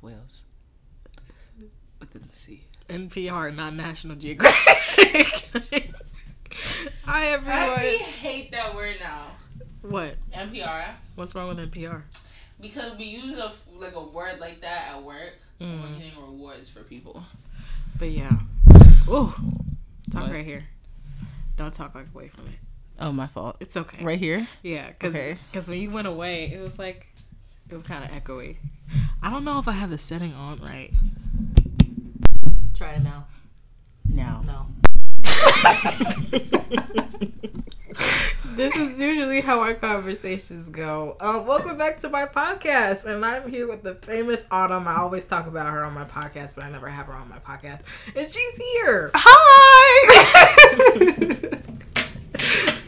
whales within the sea. NPR, not National Geographic. Hi I everyone. actually hate that word now. What? NPR. What's wrong with NPR? Because we use a f- like a word like that at work. and Mm. We're getting rewards for people. But yeah. Ooh. Talk What? right here. Don't talk like away from it. Oh, my fault. It's okay. Right here. Yeah, because Okay. when you went away, it was like it was kind of echoey. I don't know if I have the setting on right. Try it now. Now. No. this is usually how our conversations go. Um, welcome back to my podcast, and I'm here with the famous Autumn. I always talk about her on my podcast, but I never have her on my podcast, and she's here. Hi.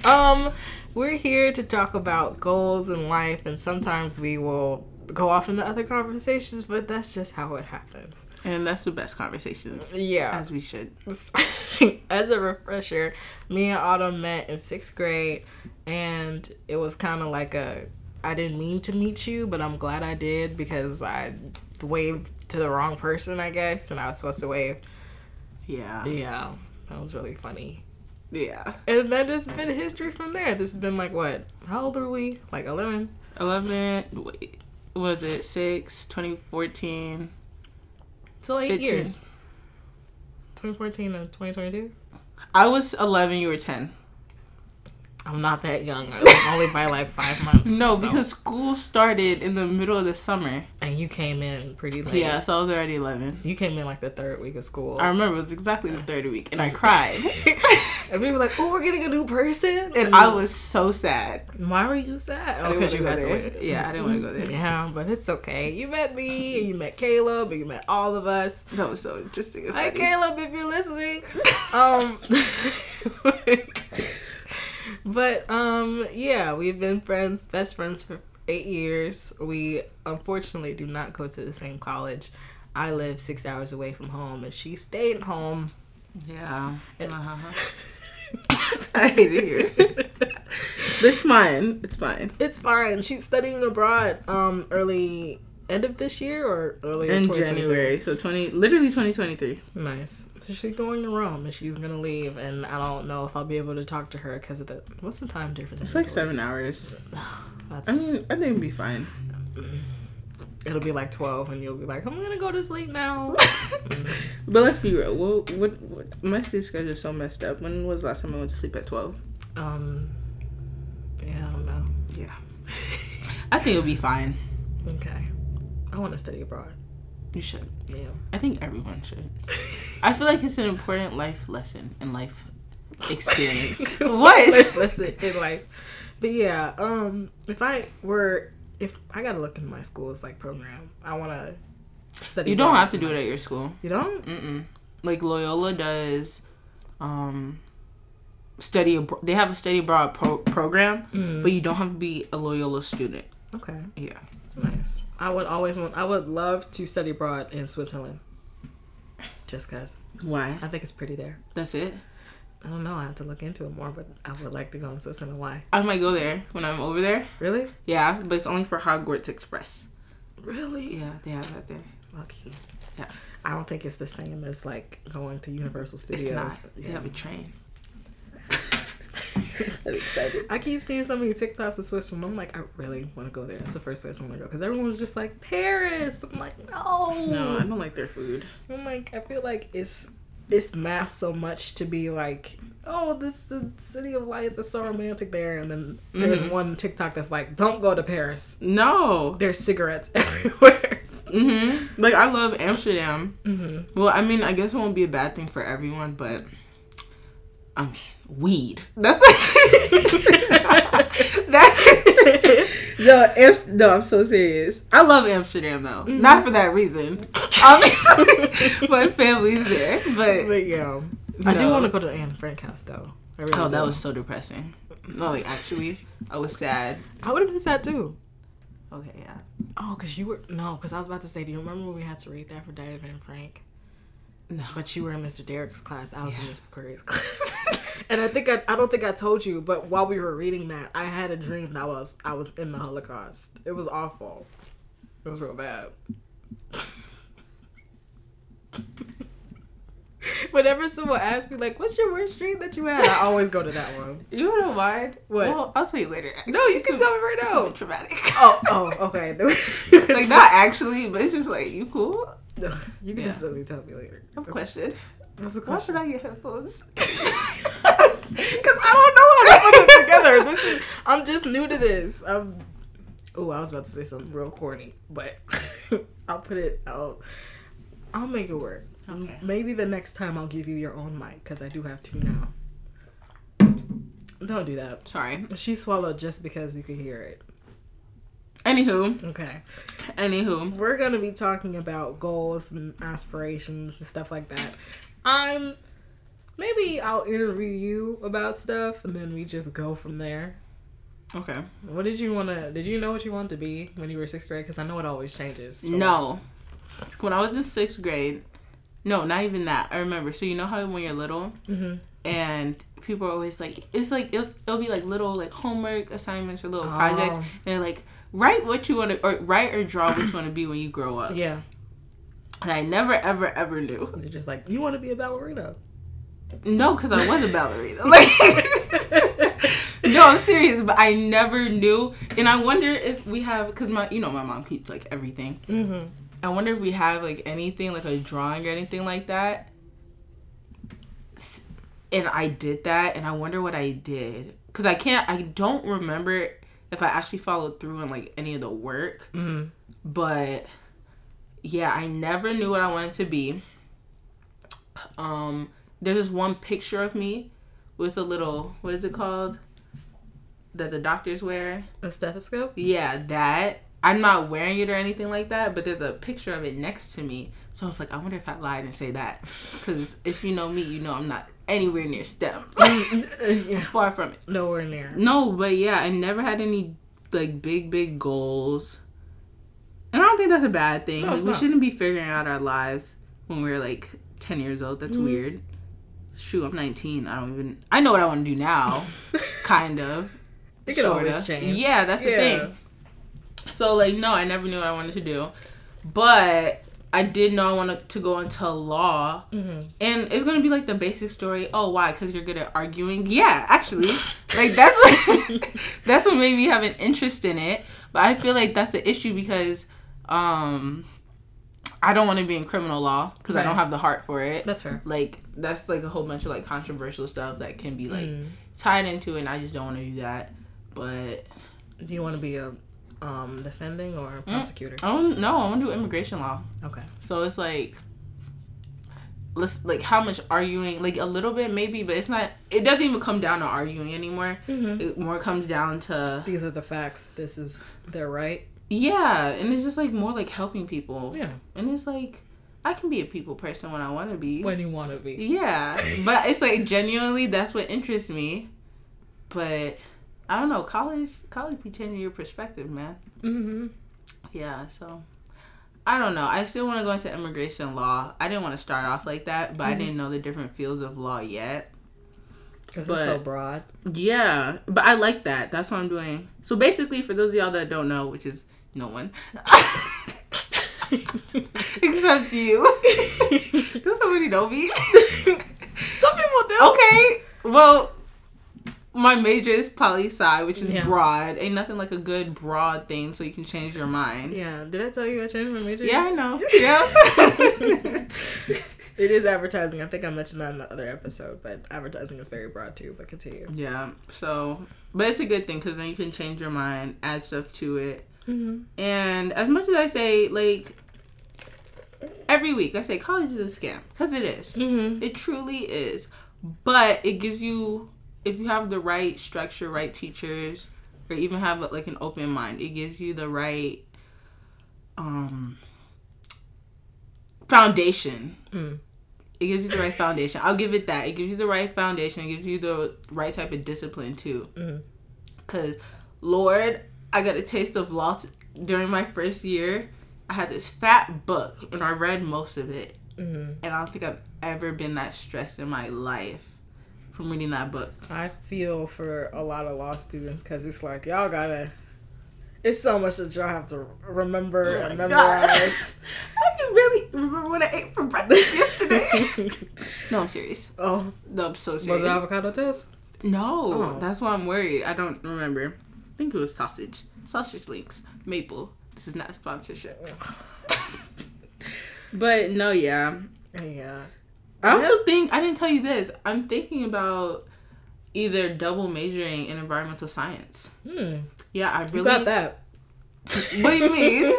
um, we're here to talk about goals in life, and sometimes we will go off into other conversations, but that's just how it happens. And that's the best conversations. Yeah. As we should. as a refresher, me and Autumn met in sixth grade, and it was kind of like a I didn't mean to meet you, but I'm glad I did because I waved to the wrong person, I guess, and I was supposed to wave. Yeah. Yeah, that was really funny. Yeah. And then it's been history from there. This has been like what? How old are we? Like 11? 11. Wait. Was it 6, 2014? So eight 15. years. 2014 to 2022. I was 11, you were 10. I'm not that young. I was only by like five months. No, so- because school started in the middle of the summer. and you came in pretty late. Yeah, so I was already 11. You came in like the third week of school. I remember it was exactly the third week, and I cried. and we were like, "Oh, we're getting a new person," and I was so sad. Why were you sad? Oh, because you had to wait. Yeah, I didn't want to go there. Yeah, but it's okay. You met me, and you met Caleb, and you met all of us. That was so interesting. Hi. Caleb, if you're listening. um, but um, yeah, we've been friends, best friends for eight years. We unfortunately do not go to the same college. I live six hours away from home, and she stayed home. Yeah. Uh-huh. I hate it here. it's fine. It's fine. It's fine. She's studying abroad. Um, early end of this year or early In January, so 20, literally 2023. Nice. She's going to Rome and she's gonna leave, and I don't know if I'll be able to talk to her because of the what's the time difference? It's like seven hours. That's I mean, I think it'll be fine. it'll be like twelve, and you'll be like, I'm gonna go to sleep now. But let's be real. What, what, what, my sleep schedule is so messed up. When was the last time I went to sleep at 12? um, yeah, I don't know. Yeah. I think it'll be fine. Okay, I want to study abroad. You should. Yeah. I think everyone should. I feel like it's an important life lesson and life experience. what? Listen, in life. But yeah, um, if I were, if I gotta look into my school's like program, I want to study. You don't have to do it at your school. You don't? Mm-mm. Like Loyola does, um, study abroad. They have a study abroad pro- program, Mm. but you don't have to be a Loyola student. Okay. Yeah. Nice. I would always want. I would love to study abroad in Switzerland. Just cause Why? I think it's pretty there. That's it. I don't know. I have to look into it more, but I would like to go in Switzerland. Why? I might go there when I'm over there. Really? Yeah, but it's only for Hogwarts Express. Really? Yeah, they have that there. Lucky. Yeah. I don't think it's the same as like going to Universal Studios. It's not. Yeah. They have a train. I'm excited. I keep seeing so many TikToks of Switzerland. And I'm like, I really want to go there. That's the first place I want to go because everyone's just like Paris. I'm like, no, No, I don't like their food. I'm like, I feel like it's it's masked so much to be like, oh, this the city of lights is so romantic there, and then there's Mhm. one TikTok that's like, don't go to Paris. No. There's cigarettes everywhere. hmm Like I love Amsterdam. hmm Well, I mean, I guess it won't be a bad thing for everyone, but I mean, weed. That's the that's no. Amst- no, I'm so serious. I love Amsterdam though, mm-hmm. not for that reason. Um, Obviously, my family's there, but But yeah, I do want to go to the Anne Frank house though. I really oh, that was so depressing. No, like actually, I was sad. I would have been sad too. Okay, yeah. Oh, cause you were no, cause I was about to say, do you remember when we had to read that for Diary of Anne Frank? No. But you were in Mr. Derek's class. I was yeah. in Mr. Curry's class. and I think I, I don't think I told you, but while we were reading that, I had a dream that was I was in the Holocaust. It was awful. It was real bad. Whenever someone asks me, like, what's your worst dream that you had? I always go to that one. You don't mind? What? Well, I'll tell you later. Actually. No, you it's can tell me right now. It's traumatic. Oh, oh, okay. like, not actually, but it's just like, you cool? No, you can Yeah. definitely tell me later. I have a question. What's the Why question? should I get headphones? Because I don't know how to put it together. This is, I'm just new to this. Oh, I was about to say something real corny, but I'll put it. I'll, I'll make it work. Okay. Maybe the next time I'll give you your own mic because I do have two now. Don't do that. Sorry. She swallowed just because you could hear it. Anywho, Okay. anywho. We're gonna be talking about goals and aspirations and stuff like that. I'm maybe I'll interview you about stuff and then we just go from there. Okay. What did you want to? Did you know what you wanted to be when you were sixth grade? Because I know it always changes. So- No. When I was in sixth grade, no, not even that. I remember. So you know how when you're little Mhm. and people are always like, it's like it'll, it'll be like little like homework assignments or little projects, Oh. and they're like write what you want to or write or draw what you want to be when you grow up. Yeah. And I never ever ever knew. You're just like you want to be a ballerina. No, because I was a ballerina. Like, no, I'm serious. But I never knew, and I wonder if we have because my, you know, my mom keeps like everything. Mm-hmm. I wonder if we have like anything like a drawing or anything like that. And I did that, and I wonder what I did because I can't. I don't remember if I actually followed through on like any of the work, Mm-hmm. but yeah, I never knew what I wanted to be. Um, there's this one picture of me with a little what is it called that the doctors wear? A stethoscope. Yeah, that. I'm not wearing it or anything like that, but there's a picture of it next to me. So I was like, I wonder if I lied and say that. Because if you know me, you know I'm not anywhere near STEM. Mm, mm, uh, yeah. Far from it. Nowhere near. No, but yeah, I never had any like big, big goals. And I don't think that's a bad thing. No, Like, we shouldn't be figuring out our lives when we're like 10 years old. That's Mhm. weird. Shoot, I'm 19. I don't even. I know what I want to do now. kind of. It could always change. Yeah, that's the thing. So like no, I never knew what I wanted to do. But I did know I wanted to go into law. Mm-hmm. And it's gonna be like the basic story. Oh, why? Because you're good at arguing. Yeah, actually, like that's what that's what made me have an interest in it. But I feel like that's the issue because um, I don't want to be in criminal law because I don't have the heart for it. That's fair. Like that's like a whole bunch of like controversial stuff that can be like Mm. tied into it. and I just don't want to do that. But Do you want to be a um, defending or a prosecutor? I don't know. I want to do immigration law. Okay. So it's like let's like how much arguing like a little bit maybe but it's not it doesn't even come down to arguing anymore Mm-hmm. it more comes down to These are the facts. This is their right. yeah and it's just like more like helping people Yeah. and it's like i can be a people person when i want to be When you want to be. yeah but it's like genuinely that's what interests me but i don't know college college be changing your perspective man Mm-hmm. Yeah, so I don't know. I still want to go into immigration law. I didn't want to start off like that, but I didn't know the different fields of law yet. Because it's so broad. Yeah, but I like that. That's what I'm doing. So basically, for those of y'all that don't know, which is no one, except you, don't nobody know me. Some people do. okay, well, my major is poli sci, which is Yeah. broad. Ain't nothing like a good broad thing, so you can change your mind. Yeah. Did I tell you I changed my major? Yeah, I know. Yeah. It is advertising. I think I mentioned that in the other episode, but advertising is very broad too. But continue. yeah. So, but it's a good thing because then you can change your mind, add stuff to it. Mm-hmm. And as much as I say, like, every week I say college is a scam because it is. Mm-hmm. It truly is. But it gives you, if you have the right structure, right teachers, or even have like an open mind, it gives you the right um foundation. Mm. It gives you the right foundation. I'll give it that. It gives you the right foundation. It gives you the right type of discipline too. Mhm. Cause Lord, I got a taste of loss during my first year. I had this fat book and I read most of it. Mm-hmm. And I don't think I've ever been that stressed in my life from reading that book. I feel for a lot of law students because it's like y'all gotta. It's so much that y'all have to remember Oh and memorize. I can really remember what I ate for breakfast yesterday. no, I'm serious. oh, No, I'm so serious. was it avocado toast? No, Oh. that's why I'm worried. I don't remember. I think it was sausage. Sausage links. Maple. This is not a sponsorship. but no, yeah. Yeah. I also think I didn't tell you this. I'm thinking about either double majoring in environmental science. Hmm. Yeah, I really You got that. What do you mean?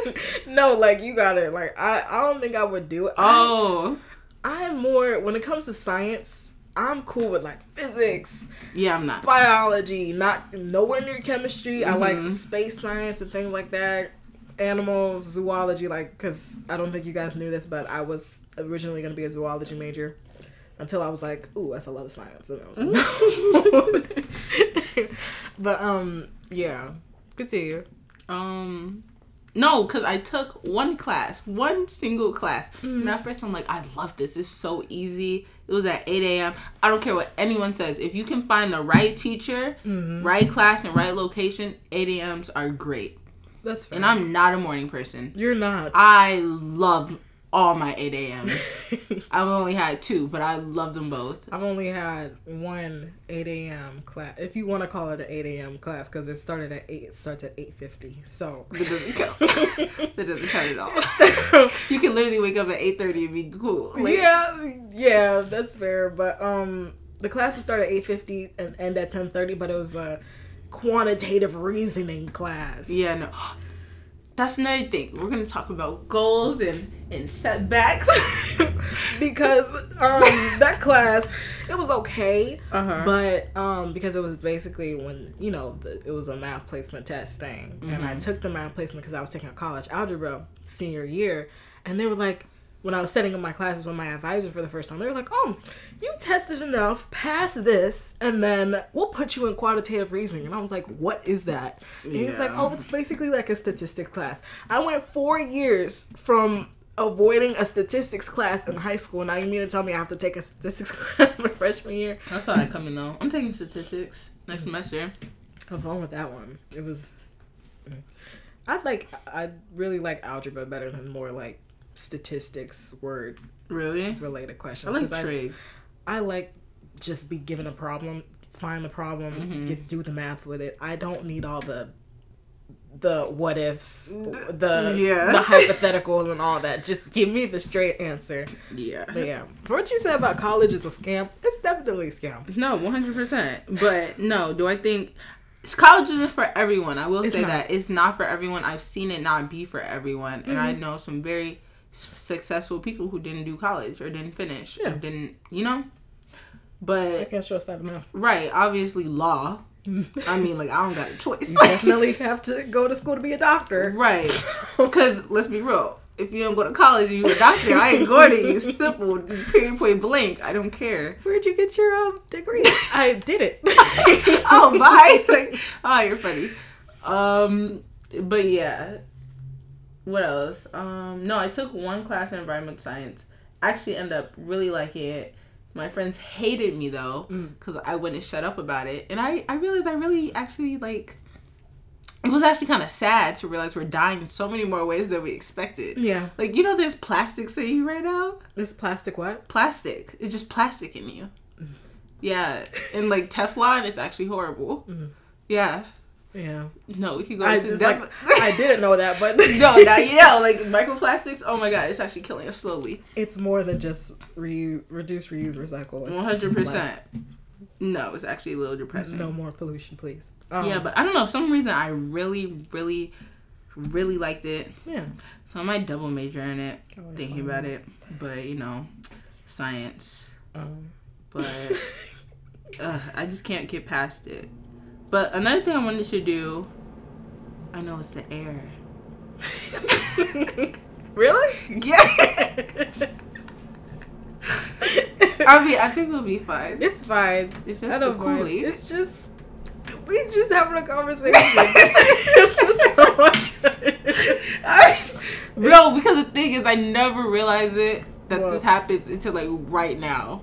no, like you got it. Like I, I don't think I would do it. Oh, I, I'm more when it comes to science. I'm cool with like physics, yeah, I'm not. biology, not nowhere near chemistry. I Mhm. like space science and things like that. Animals, zoology, like because I don't think you guys knew this, but I was originally gonna be a zoology major until I was like, "Ooh, that's a lot of science," and I was like, no. but um, yeah, continue. Um, no, because I took one class, one single class. And at first, I'm like, I love this. It's so easy. It was at 8 a.m. I don't care what anyone says. If you can find the right teacher, right class, and right location, 8 a.m.s are great. That's fair. And I'm not a morning person. You're not. I love all my 8 a.m.s. I've only had two, but I love them both. I've only had one 8 a.m. class, if you want to call it an 8 a.m. class, because it started at 8, it starts at 8.50, so. That doesn't count. that doesn't count at all. You can literally wake up at 8.30 and be cool. Like, yeah, yeah, that's fair, but um, the class would start at 8.50 and end at 10.30, but it was a quantitative reasoning class. Yeah, no. That's another thing. We're gonna talk about goals and and setbacks. because um that class it was okay Uh-huh. but um because it was basically when you know the, it was a math placement test thing and Mm-hmm. i took the math placement because i was taking a college algebra senior year and they were like when i was setting up my classes with my advisor for the first time they were like oh you tested enough pass this and then we'll put you in quantitative reasoning and i was like what is that and he was like oh it's basically like a statistics class i went four years from avoiding a statistics class in high school. Now you mean to tell me I have to take a statistics class my freshman year? I saw that coming though. I'm taking statistics next mm-hmm. semester. Have fun with that one. It was. Mm. I'd like. I really like algebra better than more like statistics word Really? related questions. I like trade. I like just be given a problem, find the problem, Mm-hmm. get do the math with it. I don't need all the the what ifs, the Yeah. the hypotheticals and all that. Just give me the straight answer. Yeah. But yeah, what you said about college is a scam, it's definitely a scam. No, 100%. But no, do I think college isn't for everyone? I will It's say not. that it's not for everyone. I've seen it not be for everyone. And Mm-hmm. I know some very successful people who didn't do college or didn't finish or didn't, you know? But I can't stress that enough. right, obviously law. I mean, like I don't got a choice. You definitely have to go to school to be a doctor. Right. Because let's be real. If you don't go to college and you a doctor, I ain't going to you. Simple, period, point blank. I don't care. Where'd you get your um, degree? I did it. oh, bye. Like, oh, you're funny. Um, but yeah. What else? Um, no, I took one class in environmental science. Actually, ended up really liking it. My friends hated me though, mm. because I wouldn't shut up about it, and I I realized I really actually like. It was actually kind of sad to realize we're dying in so many more ways than we expected. Yeah. Like you know, there's plastics in you right now. This plastic what? Plastic. It's just plastic in you. Mm. Yeah, and like Teflon is actually horrible. Mm. Yeah. Yeah. No, we can go I into depth. like I didn't know that, but no, now you know, like microplastics. Oh my god, it's actually killing us slowly. it's more than just re- reduce, reuse, recycle. It's One hundred percent. No, it's actually a little depressing. No more pollution, please. Um, Yeah, but I don't know. For some reason I really, really, really liked it. yeah. So I might double major in it, thinking about it. But you know, science. Um, But uh, I just can't get past it. But another thing I wanted to do, I know it's the air. really? Yeah. I mean, I think it'll be fine. It's fine. It's just the don't mind. It's just we just having a conversation. it's just so much. no, because the thing is, I never realized it that What? this happens until like right now.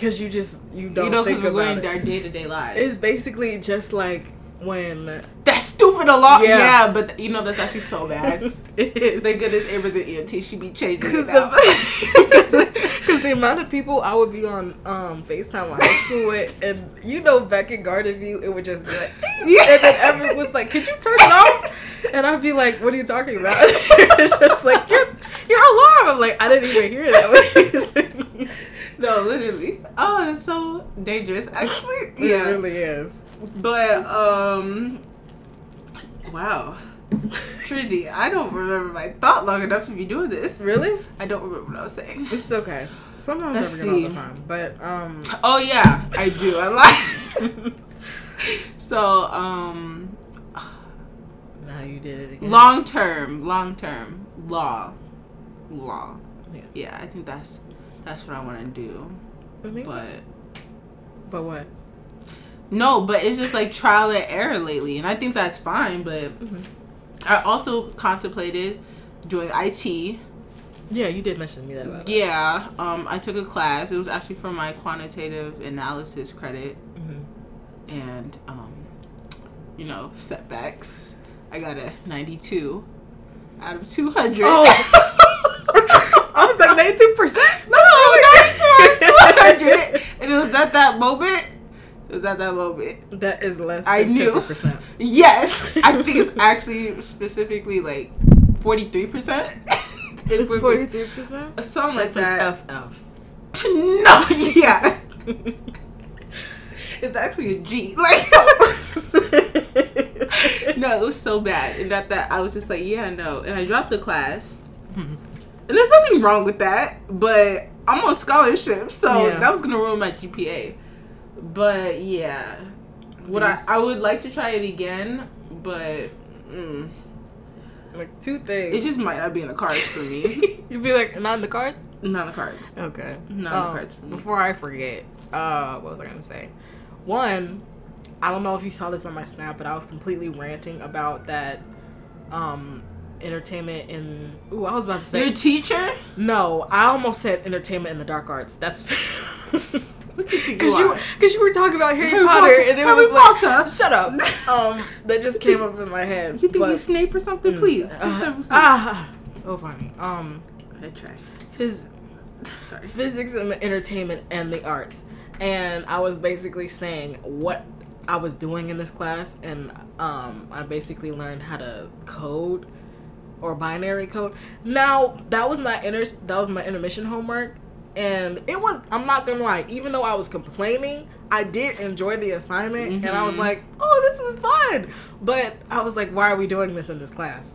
Because you just you don't you know, think because we're about going it. our day to day lives. It's basically just like when the stupid a lot. Yeah. Yeah, but you know that's actually so bad. it is. Thank goodness Amber's an EMT. She be changing Because it out. the, 'cause the amount of people I would be on um, FaceTime in high school with, and you know, back in Garden View, it would just be like, Yeah. and then everyone was like, "Could you turn it off?" And I'd be like, "What are you talking about?" it's just like your your alarm. I'm like, I didn't even hear that. No, literally. Oh, it's so dangerous. Actually, it yeah. really is. But um, wow, Trinity, I don't remember my thought long enough to be doing this. Really? I don't remember what I was saying. It's okay. Sometimes Let's I forget all the time, but um, Oh yeah, I do. I like. so um, now you did it again. long term, long term law, law. Yeah. Yeah, I think that's that's what I want to do. But, But but what? no, but it's just like trial and error lately, and I think that's fine. But Mhm. I also contemplated doing IT. Yeah, you did mention me that. About that. Yeah, um, I took a class. It was actually for my quantitative analysis credit, Mhm. and um, you know setbacks. I got a ninety-two out of two hundred. Oh. I was like ninety-two percent. no, ninety-two out of two hundred, and it was at that moment. It was at that moment. That is less. I knew. 50%. Yes, I think it's actually specifically like forty-three percent. It's forty-three percent. Something like that. FF. No, yeah. It's actually a G. Like, no, it was so bad. And that, that I was just like, yeah, no. And I dropped the class. Mm-hmm. And there's nothing wrong with that, but I'm on scholarship, so Yeah. that was gonna ruin my GPA. But yeah, what I Yes. I would like to try it again, but mm, like two things. it just might not be in the cards for me. You'd be like, not in the cards. not in the cards. Okay. Not Um, in the cards for me. Before I forget, uh, what was I gonna say? One, I don't know if you saw this on my snap, but I was completely ranting about that. Um, entertainment in. Ooh, I was about to say. Your teacher? No, I almost said entertainment in the dark arts. That's What do you think because you you because you were talking about Harry, Harry Potter, Potter. and it Harry was like Potter. shut up. Um, that just came up in my head. You think but- you Snape or something? Please. Uh, Six, seven, six. ah, so funny. Um, I try. phys- Sorry. physics and the entertainment and the arts, and I was basically saying what I was doing in this class, and um, I basically learned how to code or binary code. Now that was my inter that was my intermission homework, and it was I'm not gonna lie, even though I was complaining, I did enjoy the assignment, and I was Mhm. like, oh, this was fun. But I was like, why are we doing this in this class?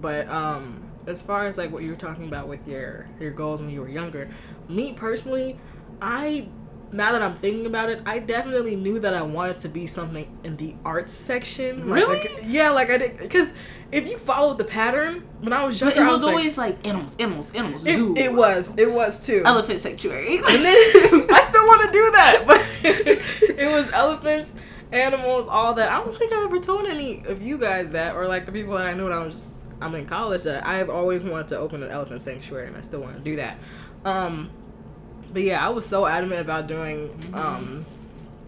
But um, as far as like what you were talking about with your your goals when you were younger, me personally, I now that I'm thinking about it, I definitely knew that I wanted to be something in the arts section. Like, Really? like- yeah, like I did because if you followed the pattern when I was But younger, it I was, was like, always like, animals, animals, animals, zoo. it, it was it was too. elephant sanctuary. And then I still want to do that, but it was elephants, animals, all that. I don't think I ever told any of you guys that, or like the people that I knew when I was I'm in college. That I have always wanted to open an elephant sanctuary, and I still want to do that. Um, but yeah, I was so adamant about doing. Um,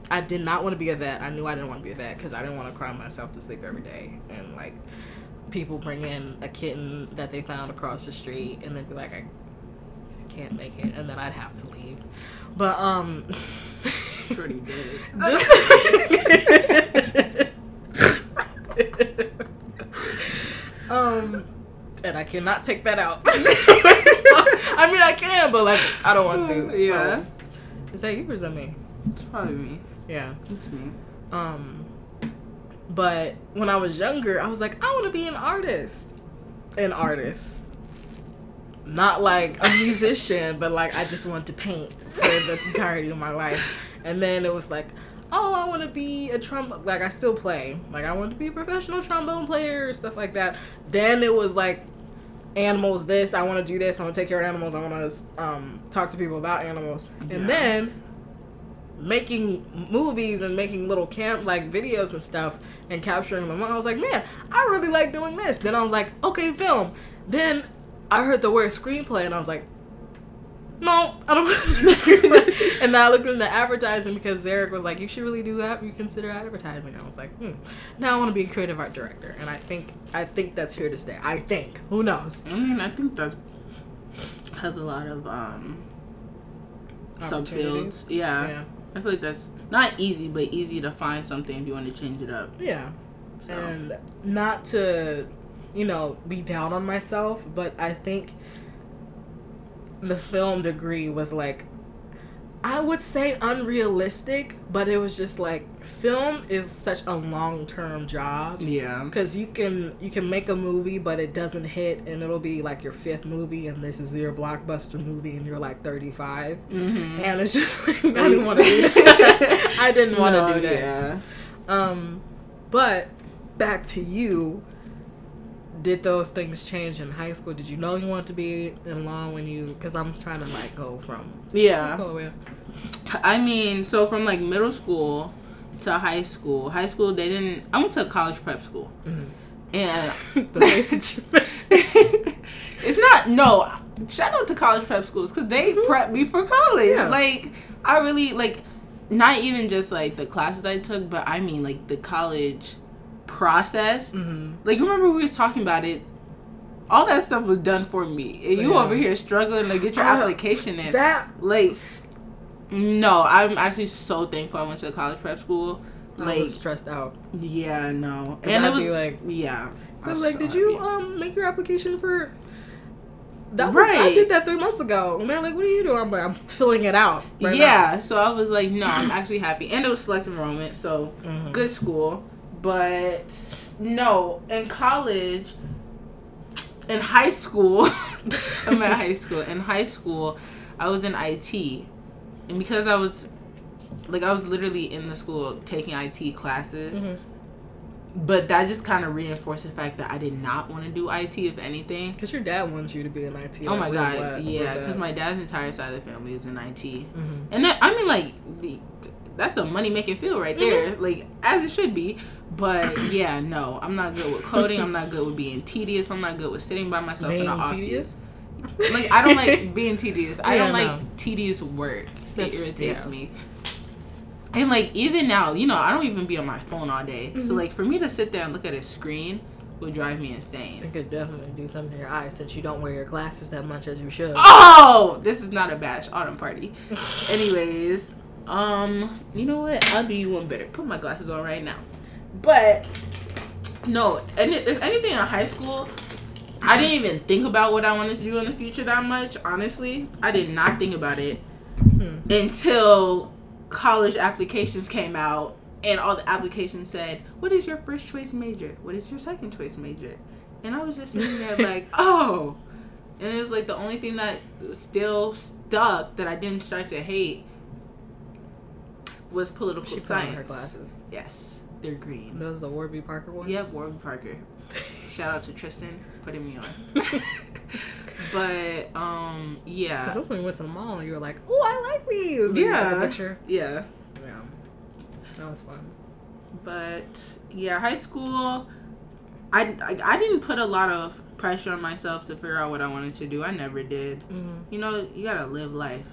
I did not want to be a vet. I knew I didn't want to be a vet because I didn't want to cry myself to sleep every day, and like people bring in a kitten that they found across the street, and they'd be like, I can't make it, and then I'd have to leave. But um, Shorty did. just um, and I cannot take that out. I mean, I can, but like I don't want to. Yeah. So. Is that you or is that me? It's probably me. Yeah. It's me. Um, but when I was younger, I was like, I want to be an artist. An artist. Not like a musician, but like I just want to paint for the entirety of my life. And then it was like, oh, I want to be a trombone. Like I still play. Like I want to be a professional trombone player, stuff like that. Then it was like, animals. This I want to do this. I want to take care of animals. I want to um, talk to people about animals. Yeah. And then making movies and making little camp like videos and stuff and capturing them. I was like, man, I really like doing this. Then I was like, okay, film. Then I heard the word screenplay and I was like, no, I don't. and then I looked into advertising because Zarek was like, you should really do that. You consider advertising. I was like, hmm. Now I want to be a creative art director, and I think I think that's here to stay. I think. Who knows? I mean, I think that has a lot of um subfields. Yeah. Yeah. I feel like that's not easy, but easy to find something if you want to change it up. Yeah. So. And not to, you know, be down on myself, but I think the film degree was like I would say unrealistic, but it was just like film is such a long-term job Yeah. because you can you can make a movie but it doesn't hit and it'll be like your fifth movie and this is your blockbuster movie and you're like 35 Mm-hmm. and it's just like I didn't want to do that. I didn't want to do that. Yeah. Um, but back to you. Did those things change in high school? Did you know you wanted to be in law when you? Because I'm trying to like go from Yeah. I mean, so from like middle school to high school. High school, they didn't. I went to a college prep school, mm-hmm. and the face that you it's not no. Shout out to college prep schools because they mm-hmm. prep me for college. Yeah. Like I really like, not even just like the classes I took, but I mean like the college process. hmm Like you remember we was talking about it. All that stuff was done for me, and you Yeah. over here struggling to get your application in. That like, no, I'm actually so thankful I went to a college prep school. I was stressed out. yeah, no. and it I'd was be like- yeah. So I I was was like, so did you happy. um make your application for? That was I did that three months ago, and they're like, "What are you doing?" I'm like, "I'm filling it out." right yeah, so I was like, no, I'm actually happy, and it was select enrollment, so now." Mhm. good school. But no, in college, in high school, I'm at high school. In high school, I was in IT, and because I was, like, I was literally in the school taking IT classes. Mhm. But that just kind of reinforced the fact that I did not want to do IT, if anything. Cause your dad wants you to be in IT. oh my god, yeah, because my dad's entire side of the family is in IT. Mhm. And that, I mean, like, the, that's a money making field right there, like as it should be. But yeah, no, I'm not good with coding. I'm not good with being tedious. I'm not good with sitting by myself in Being an office. tedious? Like I don't like being tedious. I Yeah, don't like no. tedious work. That's- it irritates yeah. me. And like even now, you know, I don't even be on my phone all day. So Mm-hmm. like for me to sit there and look at a screen would drive me insane. It could definitely do something to your eyes since you don't wear your glasses that much as you should. Oh, this is not a bash autumn party. Anyways, um, you know what? I'll do you one better. Put my glasses on right now. But no, and if anything in high school, I didn't even think about what I wanted to do in the future that much. Honestly, I did not think about it Hmm. until college applications came out and all the applications said, "What is your first choice major? What is your second choice major?" And I was just sitting there like, "Oh." And it was like the only thing that still stuck that I didn't start to hate was political She put science. on her glasses. Yes, they're green. Those are the Warby Parker ones. Yep, Warby Parker. Shout out to Tristan for putting me on. but um, yeah, Because that's when we went to the mall and you were like, "Oh, I like these." And you took Yeah. a picture. yeah. Yeah, that was fun. but yeah high school I, I i didn't put a lot of pressure on myself to figure out what i wanted to do i never did Mm-hmm. you know you gotta live life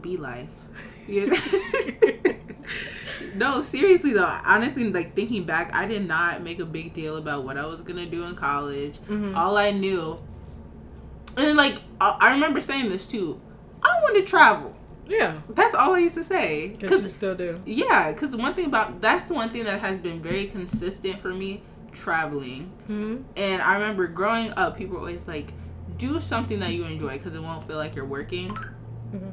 be life you know? no seriously though honestly like thinking back i did not make a big deal about what i was gonna do in college Mhm. all i knew and like i I remember saying this too i want to travel Yeah, that's all i used to say because you still do. yeah, because one thing about that's the one thing that has been very consistent for me traveling. Mm-hmm. And I remember growing up, people were always like, do something that you enjoy because it won't feel like you're working. Mm-hmm.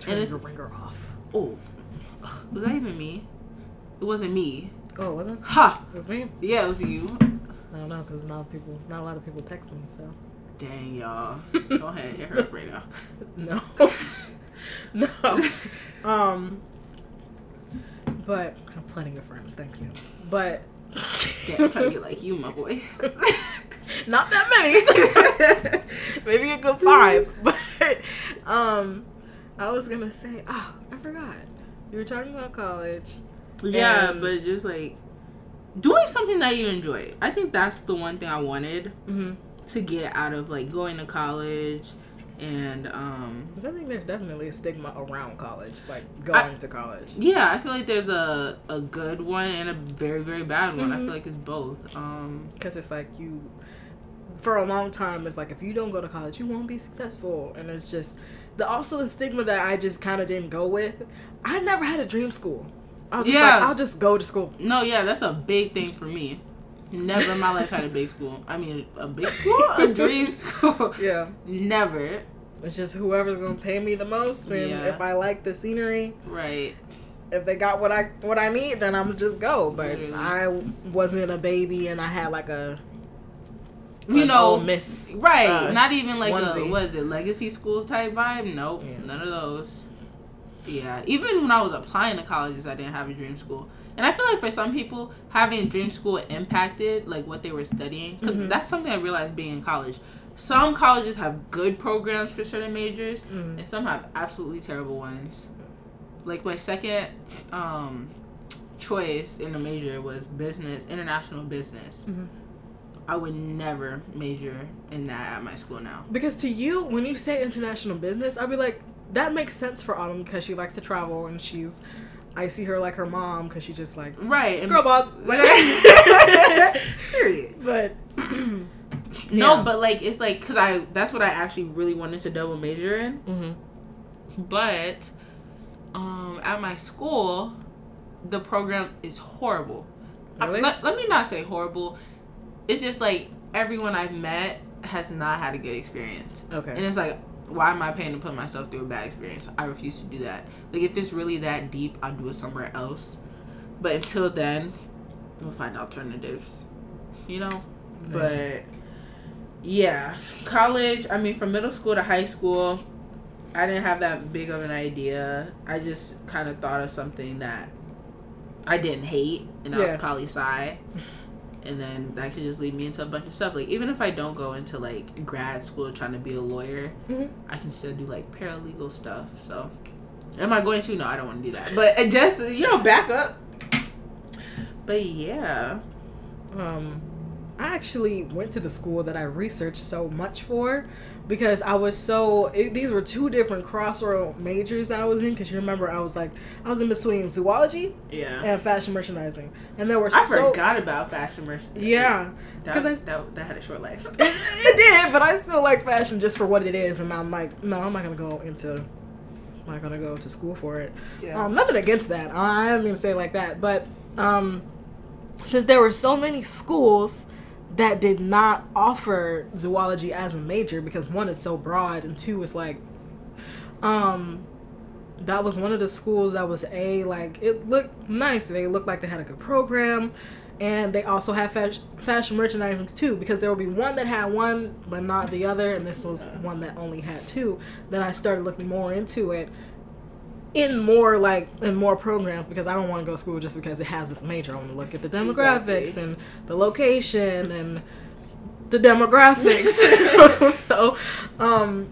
Turn it's- your ringer off. Oh, was that even me? It wasn't me. Oh, it wasn't? Ha! It was me. Yeah, it was you. I don't know because not people, not a lot of people text me. So Dang, y'all. Go ahead, hit her up right now. no, no. Um, but I have plenty of friends. Thank you. But Yeah, I'm trying to get like you, my boy. not that many. Maybe a good five. But um, I was gonna say, oh, I forgot. You were talking about college. yeah, but just like doing something that you enjoy. I think that's the one thing I wanted. Mm-hmm. to get out of like going to college And um, I think there's definitely a stigma around college, like going to college. yeah, I feel like there's a a good one and a very very bad one. I Mhm. feel like it's both. Um, Because it's like you, for a long time, it's like if you don't go to college, you won't be successful. And it's just, the also the stigma that I just kind of didn't go with. I never had a dream school. I was just Yeah. like, I'll just go to school. no, yeah, that's a big thing for me. Never in my life had a big school. I mean, a big school, a dream school. Yeah. Never. It's just whoever's gonna pay me the most, and Yeah. if I like the scenery, Right. if they got what I what I need, then I'm just go. But Literally. I wasn't a baby, and I had like a You know, Miss right? uh, Not even like a what is it, legacy school type vibe? Nope, Yeah. none of those. Yeah, even when I was applying to colleges, I didn't have a dream school, and I feel like for some people, having dream school impacted like what they were studying because Mhm. that's something I realized being in college. Some colleges have good programs for certain majors, Mhm. and some have absolutely terrible ones. Like my second um, choice in a major was business, international business. Mhm. I would never major in that at my school now. Because to you, when you say international business, I'd be like, that makes sense for Autumn because she likes to travel and she's. I see her like her mom because she just likes Right. And girl boss. Period. but No, Yeah. but like it's like because I that's what I actually really wanted to double major in. Mhm. But um, at my school, the program is horrible. Really? let, let me not say horrible. It's just like everyone I've met has not had a good experience. Okay. And it's like, why am I paying to put myself through a bad experience? I refuse to do that. Like, if it's really that deep, I'll do it somewhere else. But until then, we'll find alternatives. You know? But, yeah. College, I mean, from middle school to high school, I didn't have that big of an idea. I just kind of thought of something that I didn't hate, and that Yeah. was poli sci. And then that could just lead me into a bunch of stuff. Like even if I don't go into like grad school trying to be a lawyer, Mhm. I can still do like paralegal stuff. So, am I going to? No, I don't want to do that. But it just you know, back up. But yeah, Um, I actually went to the school that I researched so much for because I was so. It, these were two different crossroad majors that I was in. Because you remember, I was like, I was in between zoology yeah. and fashion merchandising, and there were I so. forgot about fashion merchandising. Yeah, that, 'cause I- that that had a short life. it, it did, but I still like fashion just for what it is, and I'm like, no, I'm not gonna go into. I'm not gonna go to school for it. yeah. Um, nothing against that. I didn't mean to say it like that, but um, since there were so many schools that did not offer zoology as a major because one is so broad and two is like, um, that was one of the schools that was a like it looked nice. They looked like they had a good program. And they also had fashion, fashion merchandising too, because there would be one that had one but not the other, and this was one that only had two. Then I started looking more into it, in more like in more programs because I don't want to go to school just because it has this major. I want to look at the demographics Exactly. and the location and the demographics. so, um,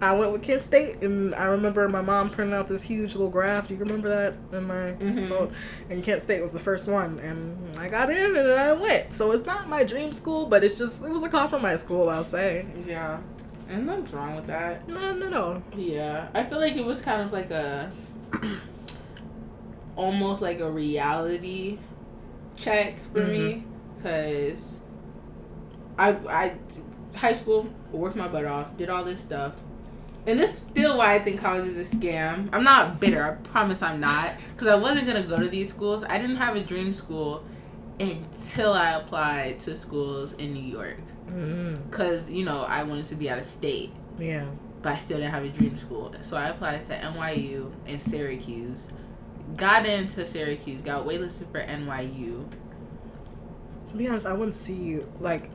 I went with Kent State, and I remember my mom printing out this huge little graph. Do you remember that? In my Mhm. vote? and Kent State was the first one, and I got in and I went. So it's not my dream school, but it's just it was a compromise school. I'll say. yeah. And nothing's wrong with that. No, no, no. Yeah, I feel like it was kind of like a almost like a reality check for me because I I high school worked my butt off, did all this stuff. And this is still why I think college is a scam. I'm not bitter. I promise I'm not. Because I wasn't going to go to these schools. I didn't have a dream school until I applied to schools in New York. Mm, Because, you know, I wanted to be out of state yeah. but I still didn't have a dream school. So I applied to NYU and Syracuse. Got into Syracuse, got waitlisted for NYU. To be honest, I wouldn't see you like,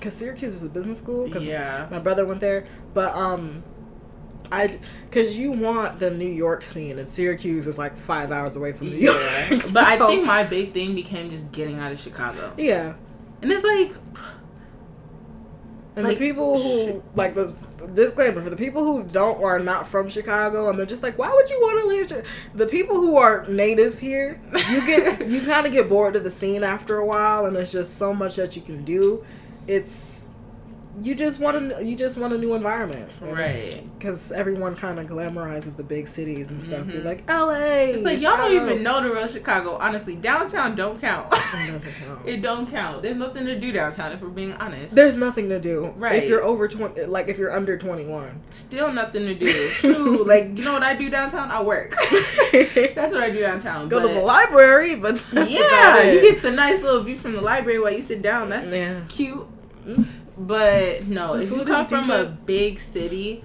cause Syracuse is a business school. Cause Yeah. my brother went there, but um, I cause you want the New York scene, and Syracuse is like five hours away from New York. Yeah. But I think my big thing became just getting out of Chicago. yeah, And it's like, and Like, the people who like the disclaimer for the people who don't or are not from Chicago, and they're just like, why would you want to leave? Chi-" The people who are natives here, you get you kind of get bored of the scene after a while, and there's just so much that you can do. It's you just want to you just want a new environment, Right. Because everyone kind of glamorizes the big cities and stuff. You're Mhm. like L.A. It's like y'all don't even know the real Chicago. Honestly, downtown don't count. It doesn't count. it don't count. There's nothing to do downtown if we're being honest. There's nothing to do. Right. If you're over twenty, like if you're under twenty one. Still nothing to do. True. like you know what I do downtown? I work. That's what I do downtown. Go but to the library, but yeah, you get the nice little view from the library while you sit down. That's Yeah. cute. But no, The if you come from a big city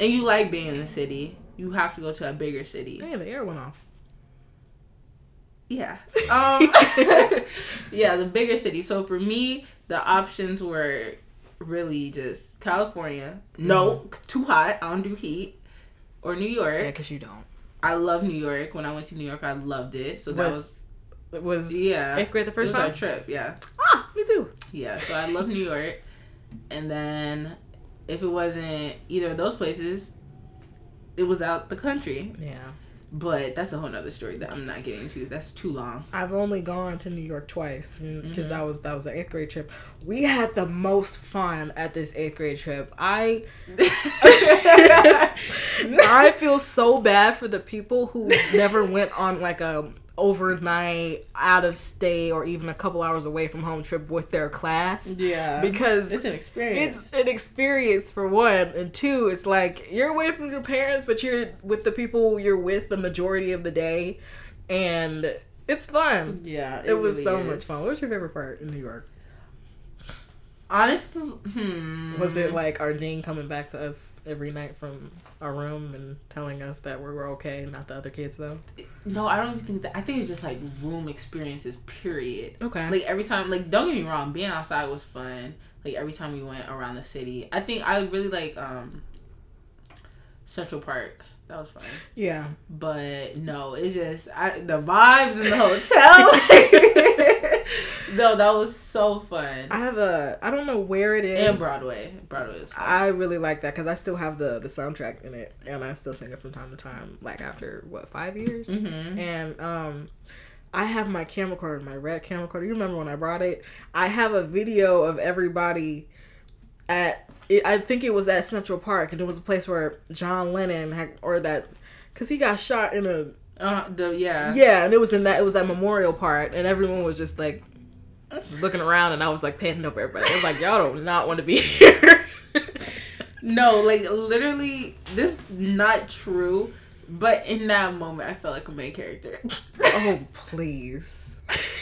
and you like being in the city, you have to go to a bigger city. Damn, the air went off. Yeah. Um Yeah, the bigger city. So for me, the options were really just California. No, too hot. I don't do heat. Or New York. Yeah, because you don't. I love New York. When I went to New York, I loved it. So that With was It was Yeah. eighth grade the it first time. trip. Yeah. Ah, me too. Yeah, so I love New York. And then if it wasn't either of those places, it was out the country. Yeah. But that's a whole nother story that I'm not getting to. That's too long. I've only gone to New York twice because Mhm. that was that was the eighth grade trip. We had the most fun at this eighth grade trip. I I feel so bad for the people who never went on like a overnight out of state or even a couple hours away from home trip with their class yeah. because it's an experience. it's an experience for one and two it's like you're away from your parents but you're with the people you're with the majority of the day and it's fun yeah. it, was really so is. much fun what was your favorite part in new york Honestly, hmm. was it like our dean coming back to us every night from our room and telling us that we were okay not the other kids though No, I don't even think that. I think it's just like room experiences, period. okay Like every time, like don't get me wrong, being outside was fun. Like every time we went around the city, I think I really like um Central Park. That was fun. yeah But no, it's just I, the vibes in the hotel. no, that was so fun. i have a i don't know where it is and Broadway, Broadway was fun. I really like that because I still have the the soundtrack in it, and I still sing it from time to time. Like after what five years, Mhm. and um, I have my camcorder, my red camcorder. You remember when I brought it? I have a video of everybody at. It, I think it was at Central Park, and it was a place where John Lennon had, or that, because he got shot in a Uh, the yeah. yeah, and it was in that it was that memorial part, and everyone was just like looking around, and I was like panting over everybody. I was like, y'all do not not want to be here. No, like literally, this not true. But in that moment, I felt like a main character. oh please.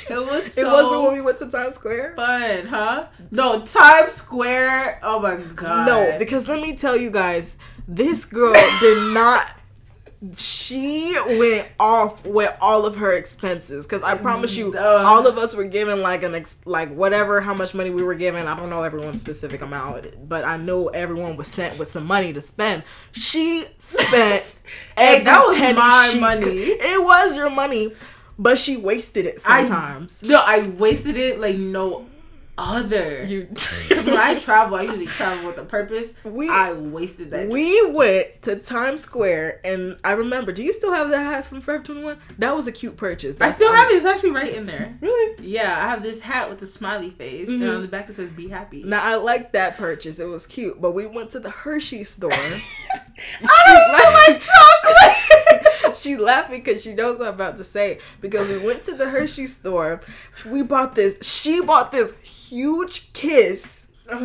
it was so it wasn't when we went to Times Square. fun, huh? No, Times Square. Oh my god. No, because let me tell you guys, this girl did not. She went off with all of her expenses because I promise you, Ugh. all of us were given like an ex- like whatever how much money we were given. I don't know everyone's specific amount, but I know everyone was sent with some money to spend. She spent. Hey, that was my money. could- It was your money, but she wasted it I- sometimes. no, I wasted it like no other. you. When I travel, I usually travel with a purpose. We- I wasted that. We went to Times Square, and I remember. Do you still have that hat from Forever Twenty One? That was a cute purchase. I still have it. It's actually right in there. Really? Yeah, I have this hat with a smiley face, and Mhm. on the back it says "Be happy." Now I like that purchase. It was cute. But we went to the Hershey store. I don't like chocolate. She's laughing because she knows what I'm about to say. Because we went to the Hershey store. We bought this. She bought this huge kiss.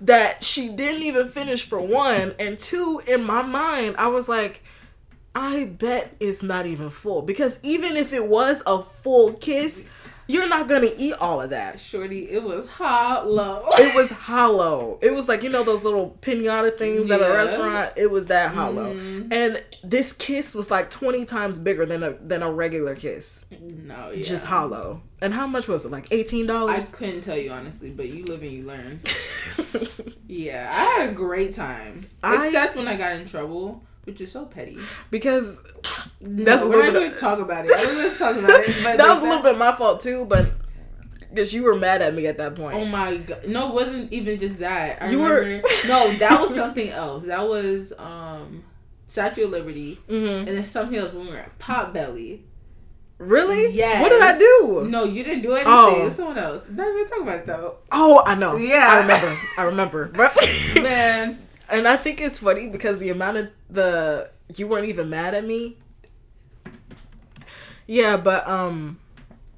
that she didn't even finish for one and two in my mind i was like i bet it's not even full because even if it was a full kiss you're not gonna eat all of that Shorty, it was hollow. it was hollow it was like you know those little pinata things at a restaurant it was that hollow Mhm. and this kiss was like 20 times bigger than a than a regular kiss No, yeah. just hollow and how much was it like $18 I just couldn't tell you honestly, but you live and you learn. Yeah, I had a great time. I- Except when I got in trouble, which is so petty. because That's That's a little we're not bit going of- to talk about it. Going to talk about it. But that was a little bit my fault too, but because you were mad at me at that point. Oh my god! No, it wasn't even just that. I You were- no, that was something else. That was um Statue of Liberty, hmm and then something else when we were at Potbelly. Really? Yes. What did I do? No, you didn't do anything. Oh. It was someone else. Not even talk about it though. Oh, I know. Yeah. I remember. I remember. Man, and I think it's funny because the amount of the you weren't even mad at me. Yeah, but um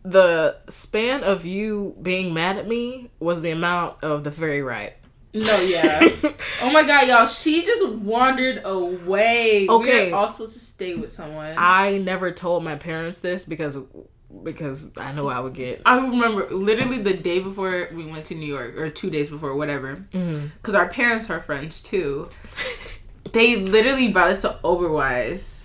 the span of you being mad at me was the amount of the ferry ride. no, yeah. oh my god, y'all! She just wandered away. Okay. we were all supposed to stay with someone. I never told my parents this because because I know I would get I remember literally the day before we went to New York, or two days before, whatever. Because our parents are friends too. They literally brought us to Oberweis.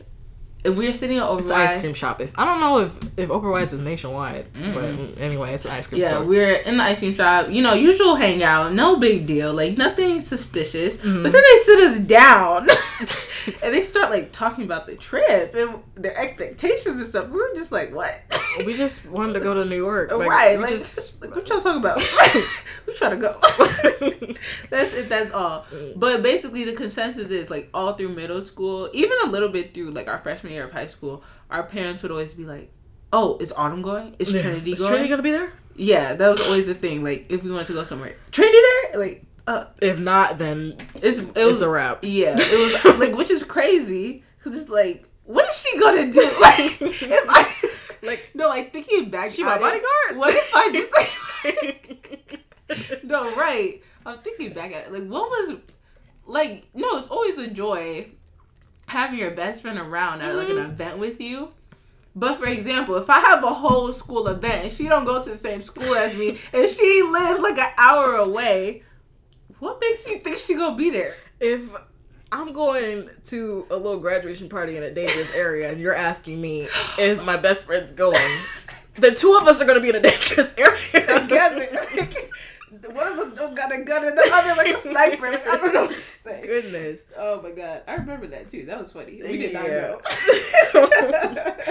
If we were sitting at Oberweis, it's an ice cream shop. If I don't know if if Oberweis is nationwide, but anyway, it's an ice cream Yeah, store. we're in the ice cream shop. You know, usual hangout, no big deal, like nothing suspicious. Mm-hmm. But then they sit us down and they start like talking about the trip and their expectations and stuff. We were just like, what? we just wanted to go to New York. Like, right? we Like, just like, what y'all talking about? we trying to go. that's it. That's all. Mm. But basically, the consensus is like all through middle school, even a little bit through like our freshman year of high school, our parents would always be like, "Oh, is Autumn going? Is Trinity is going?" Trinity gonna be there? Yeah, that was always the thing. Like if we wanted to go somewhere, Trinity there, like uh, If not, then it's it it's was a wrap. yeah, it was like which is crazy because it's like what is she gonna do? Like if I Like- no, like thinking back, She my at it, bodyguard? What if I just like no right? I'm thinking back at it. Like what was like no, it's always a joy having your best friend around at like an Mm-hmm. event with you. But for example, if I have a whole school event and she don't go to the same school as me and she lives like an hour away, what makes you think she gonna be there? if I'm going to a little graduation party in a dangerous area and you're asking me if my best friend's going, the two of us are gonna be in a dangerous area Together. One of us don't got a gun and the other like a sniper. Like I don't know what to say. Goodness. Oh my god. I remember that too. That was funny. We did not Yeah. go.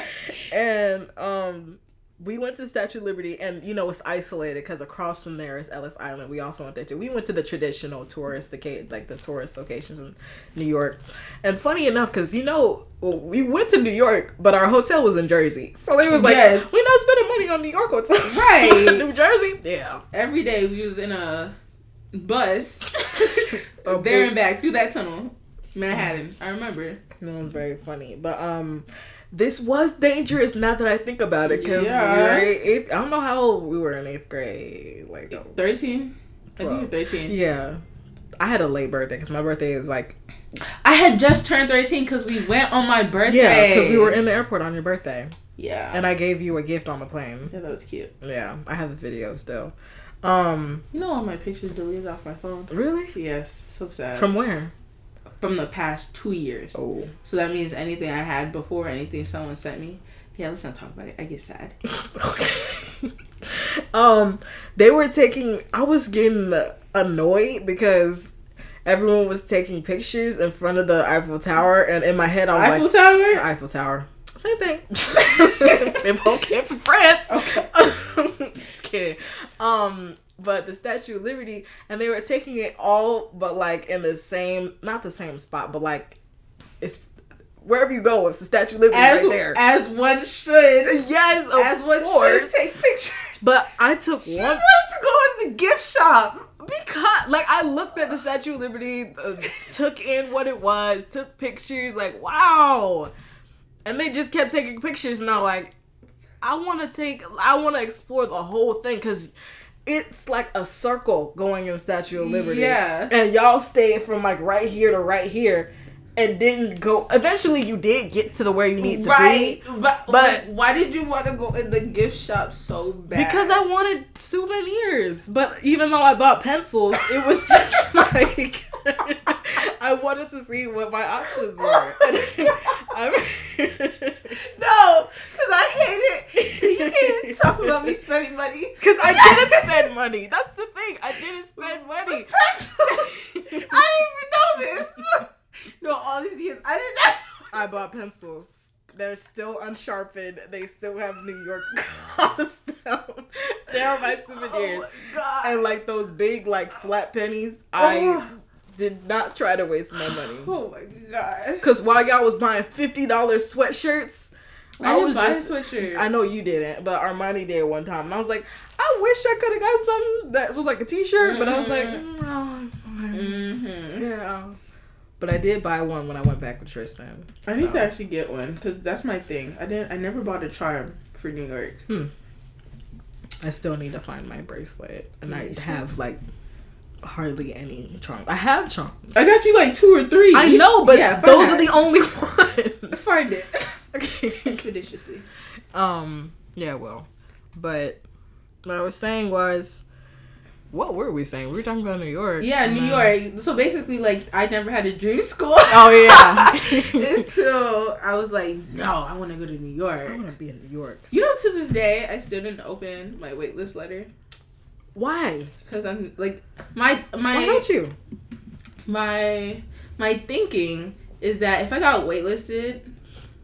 and um we went to Statue of Liberty and you know it's isolated because across from there is Ellis Island. We also went there too. We went to the traditional tourist like the tourist locations in New York. And funny enough, because you know well, we went to New York, but our hotel was in Jersey, so it was like Yes. we're not spending money on New York hotels, Right. New Jersey, yeah. Every day we was in a bus A there and back through that tunnel. Manhattan. I remember. That was very funny. But um this was dangerous now that I think about it because Yeah. I don't know how old we were in eighth grade. Like, 13? I think you're thirteen. yeah, I had a late birthday because my birthday is like I had just turned thirteen because we went on my birthday. yeah because we were in the airport on your birthday Yeah. and I gave you a gift on the plane. yeah, that was cute. Yeah, I have a video still. Um, You know all my pictures deleted off my phone. really? Yes, so sad. From where? From the past two years. Oh, So that means anything I had before, anything someone sent me. Yeah, let's not talk about it. I get sad. okay. um, they were taking. I was getting annoyed because everyone was taking pictures in front of the Eiffel Tower, and in my head I was Eiffel like, Tower. Eiffel Tower. Same thing. they both came from France. Okay. Just kidding. Um, but the Statue of Liberty, and they were taking it all, but like in the same, not the same spot, but like it's wherever you go, it's the Statue of Liberty As right there. as one should. yes, As one should take pictures. But I took she one wanted to go in the gift shop. because, like, I looked at the Statue of Liberty, uh, took in what it was, took pictures, like, wow. And they just kept taking pictures, and I'm like, I want to take, I want to explore the whole thing because it's like a circle going in the Statue of Liberty. Yeah. And y'all stayed from like right here to right here and didn't go. Eventually, you did get to the where you need to Right, be. but But- but why did you want to go in the gift shop so bad? Because I wanted souvenirs, but even though I bought pencils, it was just like I wanted to see what my options were. I no, because I hate it. You can't even talk about me spending money because I didn't spend money. That's the thing. I didn't spend money. I didn't even know this. No, all these years I did not. know. I bought pencils. They're still unsharpened. They still have New York cost them. They are my souvenirs. Oh souvenirs. my god. and like those big like flat pennies, I Oh. Did not try to waste my money. oh my god. Cause while y'all was buying fifty dollars sweatshirts, I, didn't buy just sweatshirt. I know you didn't, but Armani did one time, and I was like, I wish I could have got something that was like a T-shirt, but I was like, Mhm. mm, no, mm-hmm. yeah. But I did buy one when I went back with Tristan. I need to actually get one because that's my thing. I didn't. I never bought a charm for New York. I still need to find my bracelet, and I You have like hardly any charms. I have charms. I got you like two or three. I know, but Yeah, those that. are the only ones. Find it okay. expeditiously. Um. Yeah. Well, but what I was saying was, what were we saying? We were talking about New York. Yeah, New York. So basically, like I never had a dream school. Oh yeah. Until I was like, no, I want to go to New York. I want to be in New York. You know, to this day, I still didn't open my waitlist letter Why? because I'm like my my Why don't you? my my thinking is that if I got waitlisted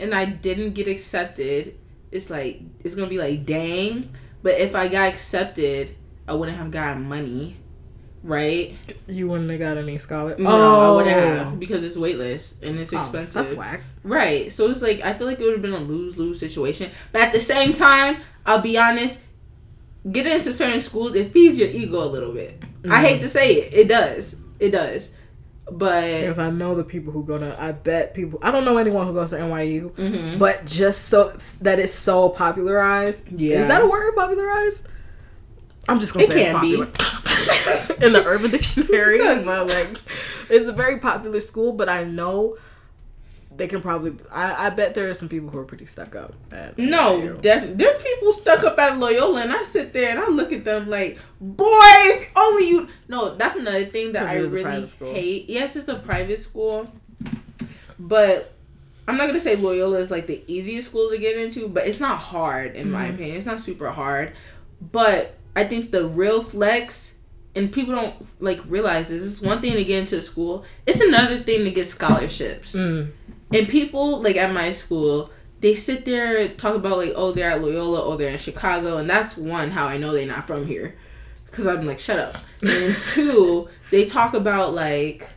and I didn't get accepted, it's like it's gonna be like dang. But if I got accepted, I wouldn't have gotten money, right? You wouldn't have got any scholar. No, I wouldn't oh. have because it's waitlist and it's Oh, expensive. that's whack. Right. So it's like I feel like it would have been a lose lose situation. But at the same time, I'll be honest, getting into certain schools, it feeds your ego a little bit. I hate to say it. It does. It does. But Because I know the people who go to. I bet people. I don't know anyone who goes to NYU, Mhm. but just so that it's so popularized. Yeah. Is that a word? Popularized. I'm just gonna It say can be. it's popular in the Urban Dictionary, but like, it's a very popular school. But I know they can probably. I, I bet there are some people who are pretty stuck up. At no, definitely. There are people stuck up at Loyola, and I sit there and I look at them like, boy, if only you. No, that's another thing that I it is a really hate. Yes, it's a private school, but I'm not gonna say Loyola is like the easiest school to get into, but it's not hard in my Mhm. opinion. It's not super hard, but I think the real flex. And people don't like realize this. It's one thing to get into a school. It's another thing to get scholarships. Mm. And people like at my school, they sit there talk about like, oh, they're at Loyola, oh, they're in Chicago, and that's one how I know they're not from here, because I'm like, shut up. And two, they talk about like,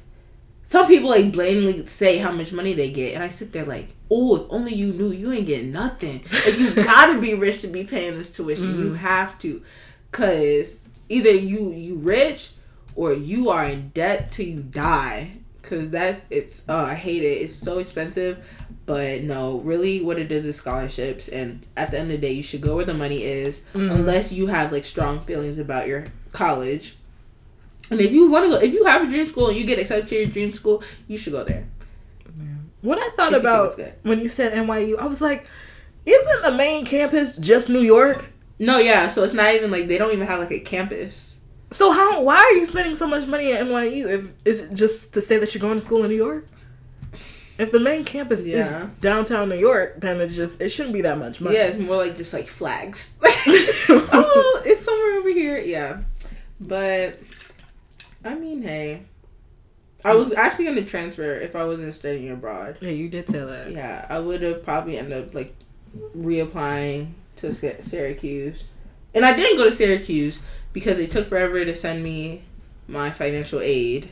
some people like blatantly say how much money they get, and I sit there like, oh, if only you knew, you ain't getting nothing. Like you gotta be rich to be paying this tuition. You mm-hmm. have to, cause either you you rich or you are in debt till you die because that's it's uh, i hate it. It's so expensive. But no really what it is is scholarships. And at the end of the day you should go where the money is Mhm. unless you have like strong feelings about your college. And if you want to go if you have a dream school and you get accepted to your dream school you should go there. What I thought If about good. when you said NYU, I was like, isn't the main campus just New York? no yeah so it's not even like they don't even have like a campus So how? Why are you spending so much money at NYU? If is it just to say that you're going to school in New York? If the main campus is downtown New York, then it just it shouldn't be that much money. yeah it's more like just like flags oh it's somewhere over here yeah but i mean hey i was actually going to transfer if i wasn't studying abroad Yeah, you did tell that. yeah i would have probably ended up like reapplying to syracuse and i didn't go to syracuse because it took forever to send me my financial aid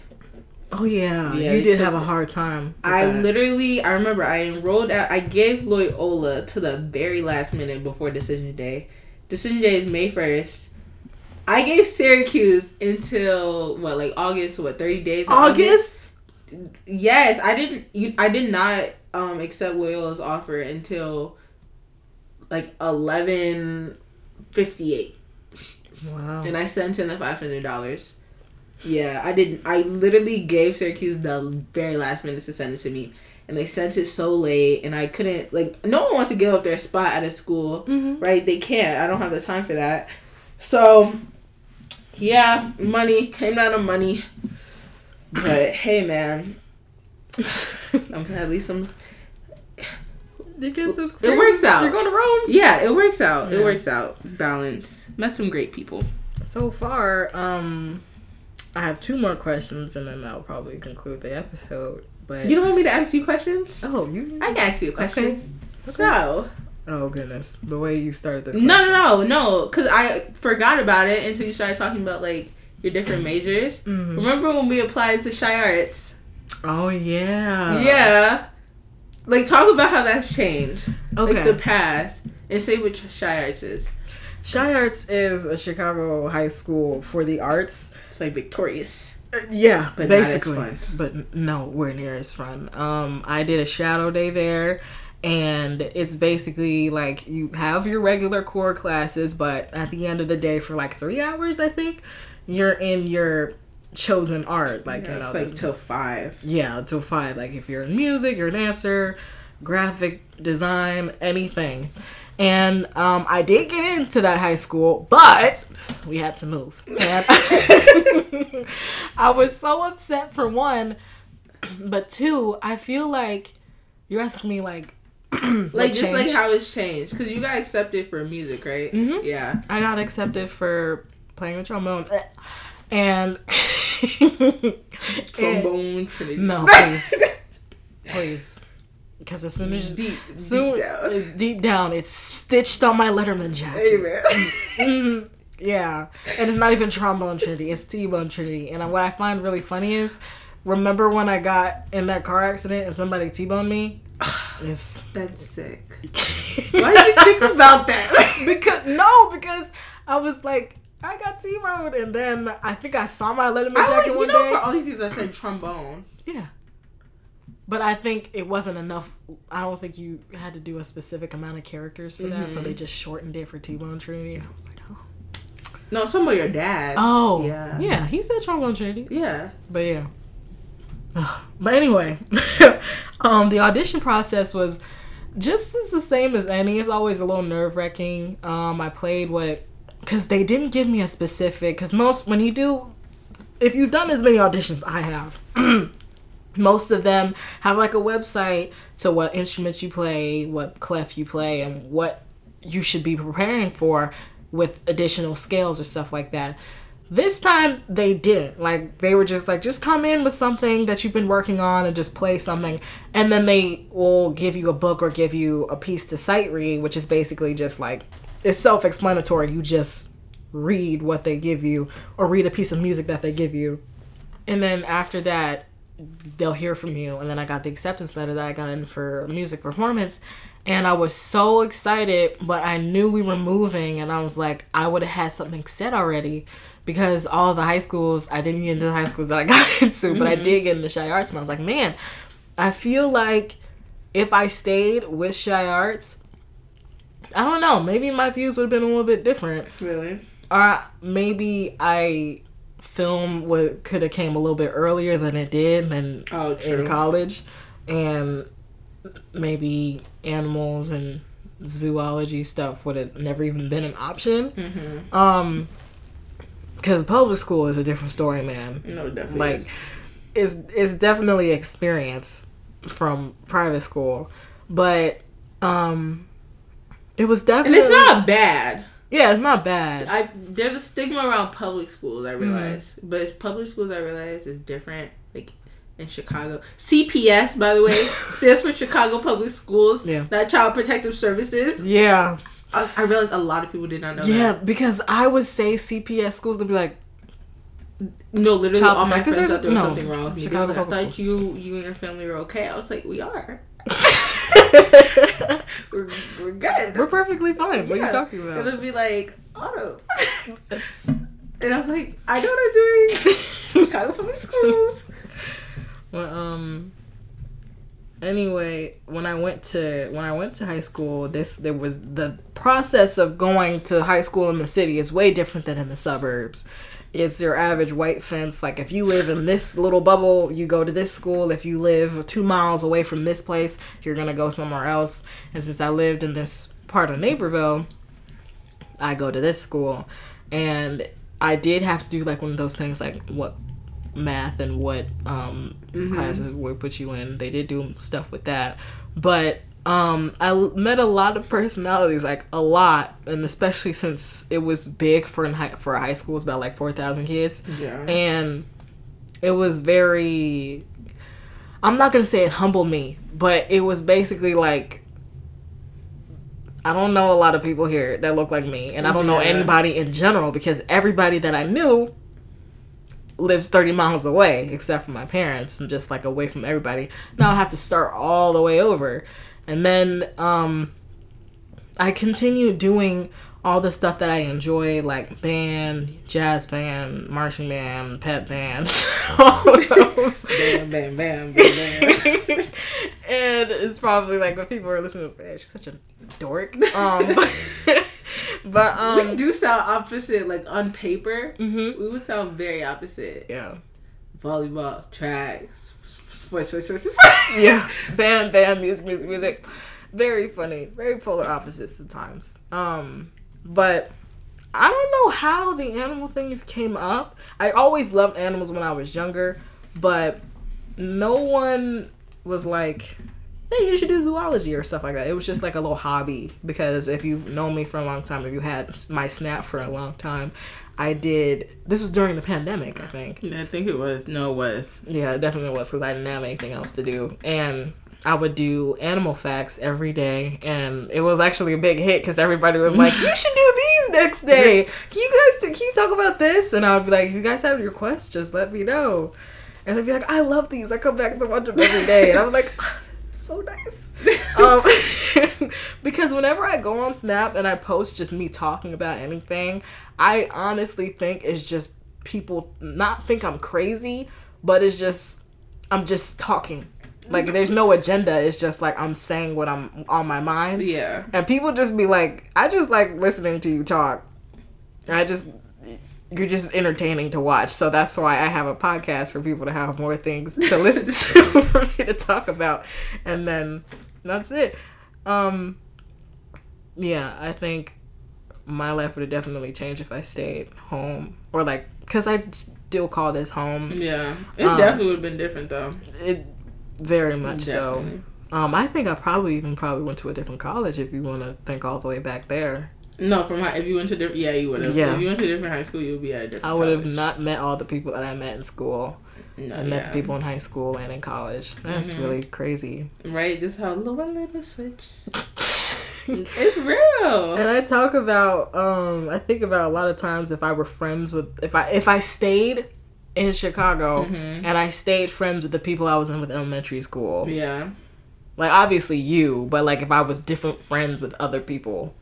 Oh yeah, Yeah, you did have a hard time. I that. literally, I remember I enrolled at, I gave Loyola to the very last minute before decision day. Decision day is May 1st. I gave Syracuse until, what, like August, what, 30 days? in August. Yes, I didn't, you, I did not um accept Loyola's offer until like 11.58. Wow. And I sent in the $500. Yeah, I didn't. I literally gave Syracuse the very last minute to send it to me, and they sent it so late, and I couldn't. Like, no one wants to give up their spot at a school, Mhm. right? They can't. I don't have the time for that. So, yeah, money came down to money. But hey, man, I'm at least I'm. Get some It works out. You're going to Rome. Yeah, it works out. It works out. Balance. Met some great people. So far, um, I have two more questions, and then I'll probably conclude the episode. But You don't want me to ask you questions? oh, you I can ask you a question. Okay. So, Oh goodness, the way you started this. no, question. no, no, no, because I forgot about it until you started talking about like your different majors. Mhm. Remember when we applied to ChiArts? Oh yeah. yeah. Like talk about how that's changed. Okay. Like the past. And say what ChiArts is. ChiArts is a Chicago high school for the arts. It's like victorious. Uh, yeah, But not as basically, fun. but nowhere near as fun. Um, I did a shadow day there, and it's basically like you have your regular core classes, but at the end of the day, for like three hours, I think, you're in your chosen art. Like Yeah, you know, it's like till five. yeah, till five. Like if you're in music, you're a dancer, graphic design, anything. And um, I did get into that high school, but we had to move. And I was so upset for one, but two, I feel like you're asking me like, Like just like how it's changed. Because you got accepted for music, right? Mhm. Yeah. I got accepted for playing the trombone, and Trombone Trinity. No, please, please, because as soon as Deep, soon deep down. deep down, it's stitched on my Letterman jacket. Hey man. Mhm. Yeah, and it's not even trombone Trinity; it's T-bone Trinity. And what I find really funny is, remember when I got in that car accident and somebody T-boned me? That's sick. Why do you think about that? because no, because I was like, I got T-boned, and then I think I saw my Letterman I jacket you one know, day. for all these years I said trombone. Yeah. But I think it wasn't enough. I don't think you had to do a specific amount of characters for that, so they just shortened it for T Bone Trinity. I was like, oh. No, some of your dad. Oh. Yeah. Yeah, he said Trombone Trinity. Yeah. But yeah. but anyway, um, the audition process was just as the same as any. It's always a little nerve wracking. Um, I played what, because they didn't give me a specific. Because most when you do, if you've done as many auditions I have, most of them have like a website to what instruments you play, what clef you play, and what you should be preparing for with additional scales or stuff like that. This time they didn't. Like they were just like just come in with something that you've been working on and just play something and then they will give you a book or give you a piece to sight read, which is basically just like it's self-explanatory. You just read what they give you or read a piece of music that they give you. And then after that they'll hear from you. And then I got the acceptance letter that I got in for music performance. And I was so excited but I knew we were moving. And I was like I would have had something set already because all the high schools I didn't get into the high schools that I got into but I mm-hmm. did get into ChiArts. And I was like man I feel like if I stayed with ChiArts I don't know maybe my views would have been a little bit different Really? or maybe I film what could have came a little bit earlier than it did than Oh, in college, and maybe animals and zoology stuff would have never even been an option. Mm-hmm. Um, because public school is a different story, man. No, definitely. Like, is. it's it's definitely experience from private school, but um, it was definitely. and it's not bad. yeah, it's not bad. I there's a stigma around public schools. Mm-hmm. I realize, but it's public schools. I realize is different. Like in Chicago, CPS by the way stands for Chicago Public Schools. Yeah. Not Child Protective Services. Yeah, I, I realized a lot of people did not know yeah, that. because I would say CPS schools they'd be like, No, literally, Child all my friends thought there was no, something wrong. Chicago I thought you you and your family were okay. I was like, we are. we're, we're good. we're perfectly fine. What are you talking about? It'll be like auto. And I'm like, I know what I'm doing. Chicago Public Schools. well, um. Anyway, when I went to when I went to high school, this there was the process of going to high school in the city is way different than in the suburbs. It's your average white fence. Like if you live in this little bubble, you go to this school. If you live two miles away from this place, you're gonna go somewhere else. And since I lived in this part of Naperville, I go to this school, and I did have to do like one of those things, like what math and what um, classes would put you in. They did do stuff with that, but um, I met a lot of personalities, like a lot, and especially since it was big for in high, for a high school, it's about like four thousand kids, Yeah. and it was very. I'm not gonna say it humbled me, but it was basically like I don't know a lot of people here that look like me, and I don't know Yeah. anybody in general because everybody that I knew lives 30 miles away, except for my parents, and just like away from everybody. Now I have to start all the way over. And then um, I continue doing all the stuff that I enjoy, like band, jazz band, marching band, pep band, all those. Bam, bam, bam, bam, bam. and it's probably like when people are listening to this, she's such a dork. Um, but, but um, we do sound opposite, like on paper. mhm. We would sound very opposite. yeah, Volleyball, track, sports, sports, sports, sports. yeah, band, band, music, music, music. Very funny, very polar opposites sometimes. Um, but I don't know how the animal things came up. I always loved animals when I was younger, but no one was like, hey, you should do zoology or stuff like that. It was just like a little hobby because if you've known me for a long time, if you had my snap for a long time, I did. This was during the pandemic, I think. I think it was. No, it was. Yeah, it definitely was because I didn't have anything else to do. And I would do animal facts every day. And it was actually a big hit because everybody was like, you should do these next day. Can you guys, can you talk about this? And I would be like, if you guys have your requests, just let me know. And they'd be like, I love these. I come back to watch them every day. And I'm like, so nice. um, because whenever I go on Snap and I post just me talking about anything, I honestly think it's just people not think I'm crazy, but it's just I'm just talking. Like there's no agenda. It's just like I'm saying what I'm on my mind. Yeah. And people just be like, I just like listening to you talk. I just you're just entertaining to watch. So that's why I have a podcast for people to have more things to listen to for me to talk about. And then that's it. Um yeah, I think my life would have definitely changed if I stayed home or like cuz I still call this home. Yeah. It Um, definitely would have been different though. It very much so. Um I think I probably even probably went to a different college if you want to think all the way back there. No, from high, if you went to different, yeah, you would have. Yeah. If you went to a different high school, you would be at a different. I would have not met all the people that I met in school. No, I met yeah. the people in high school and in college. That's Mhm. really crazy. Right, just how little little switch. it's real. And I talk about um I think about a lot of times if I were friends with if I if I stayed in Chicago Mhm. and I stayed friends with the people I was in with elementary school. Yeah, Like obviously you, but like if I was different friends with other people,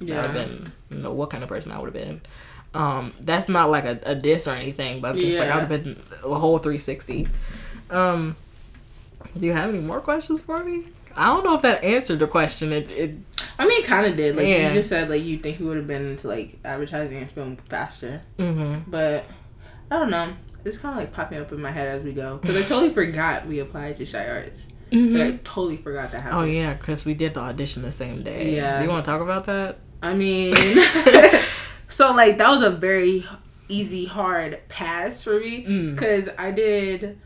yeah. have been don't know what kind of person I would have been. Um, that's not like a, a diss or anything, but just like I would have been a whole 360. Um, do you have any more questions for me? I don't know if that answered the question. It, it I mean, kind of did. Like Yeah. you just said, like you think he would have been into like advertising and film faster, mm-hmm. but I don't know. It's kind of like popping up in my head as we go because I totally forgot we applied to ChiArts. Like, I totally forgot that happened. Oh yeah, because we did the audition the same day. Yeah. Do you want to talk about that? I mean, so like that was a very easy, hard pass for me Mm. because I did.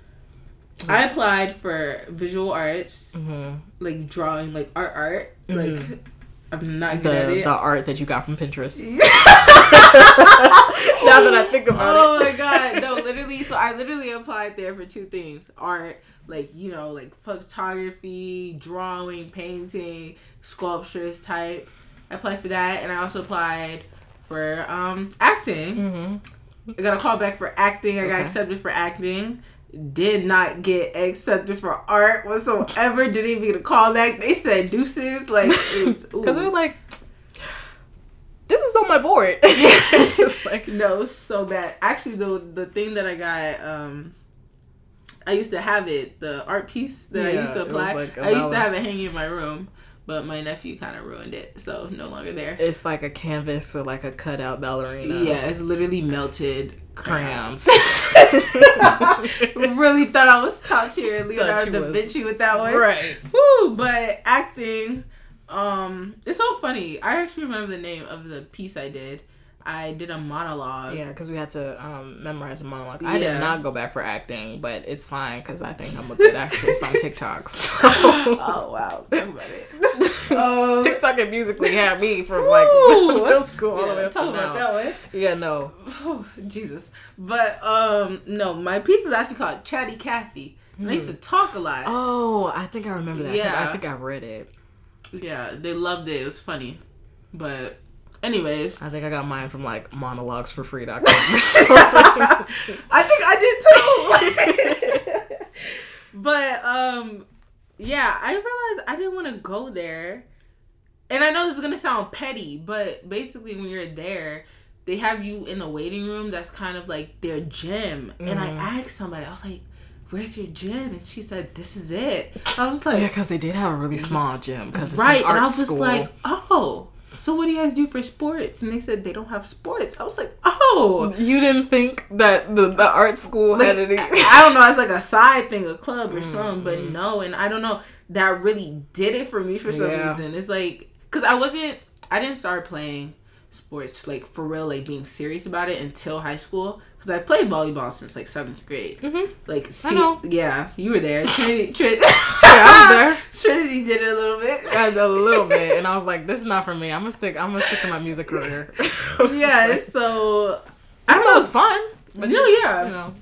I applied for visual arts, Mm-hmm. like drawing, like art, art. Like I'm not The the art that you got from Pinterest. now that I think about oh it. Oh my god, no, literally. So I literally applied there for two things: art, like you know, like photography, drawing, painting, sculptures type. I applied for that, and I also applied for um acting. Mm-hmm. I got a call back for acting. I got accepted for acting. Did not get accepted for art whatsoever. Didn't even get a call back. They said deuces. Like Because we're like, this is on my board. it's like, No, so bad. Actually, the the thing that I got, um, I used to have it, the art piece that I used to apply. like I used to have it hanging in my room, but my nephew kind of ruined it, so no longer there. it's like a canvas with like a cutout ballerina. Yeah, it's literally melted crayons. really thought I was top tier Leonardo da Vinci with that one. right. Woo, but acting, um, it's so funny. I actually remember the name of the piece I did. I did a monologue. Yeah, because we had to um, memorize a monologue. I did not go back for acting, but it's fine because I think I'm a good actress on TikTok. So. oh wow, talk about it. um, TikTok and Musical.ly had me from like Woo! middle school all the yeah, way up talk to about now. that one. Yeah, no. Oh, Jesus. But um no, my piece was actually called Chatty Cathy. And I used to talk a lot. Oh, I think I remember that. Yeah, I think I read it. Yeah, they loved it. It was funny. But Anyways, I think I got mine from like monologues for free.com. I think I did too. but um yeah, I realized I didn't want to go there. And I know this is gonna sound petty, but basically when you're there, they have you in a waiting room that's kind of like their gym. And I mm-hmm. asked somebody, I was like, Where's your gym? And she said, This is it. I was like, yeah, because they did have a really small gym. Because right. art And I was school. like, Oh, so what do you guys do for sports? And they said they don't have sports. I was like, Oh, you didn't think that the, the art school like, had any. I don't know, it's like a side thing, a club or something, but mm-hmm. no, and I don't know, that really did it for me for some Yeah. reason. It's like, cause I wasn't, I didn't start playing sports like for real, like being serious about it until high school. Cause I've played volleyball since like seventh grade. Mhm. Like, se- know. yeah, you were there. Trinity, Trinity, Yeah, I was there. Trinity did it a little bit. A little bit, and I was like, "This is not for me. I'm gonna stick. I'm gonna stick to my music career." yeah, so I don't know. It's fun. But No, just, yeah. You know,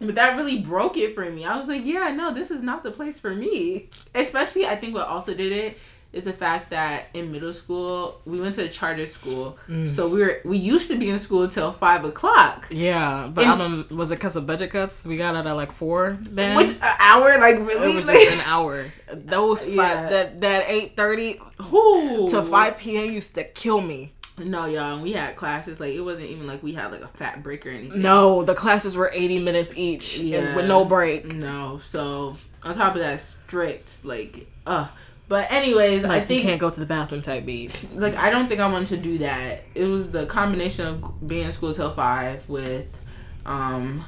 But that really broke it for me. I was like, yeah, no, this is not the place for me. Especially, I think what also did it is the fact that in middle school we went to a charter school, Mm. so we were we used to be in school till five o'clock. yeah. But And- I don't. Was it because of budget cuts? We got out at like four. Then Which an hour, like really? it was like, just an hour. Those five, Yeah. that that eight thirty to five p.m. used to kill me. No, y'all, and we had classes like it wasn't even like we had like a fat break or anything. No, the classes were eighty minutes each, and Yeah. with no break. no. So on top of that, strict like, uh. But anyways, Like I you can't go to the bathroom type beat. like I don't think I wanted to do that. It was the combination of being in school till five with um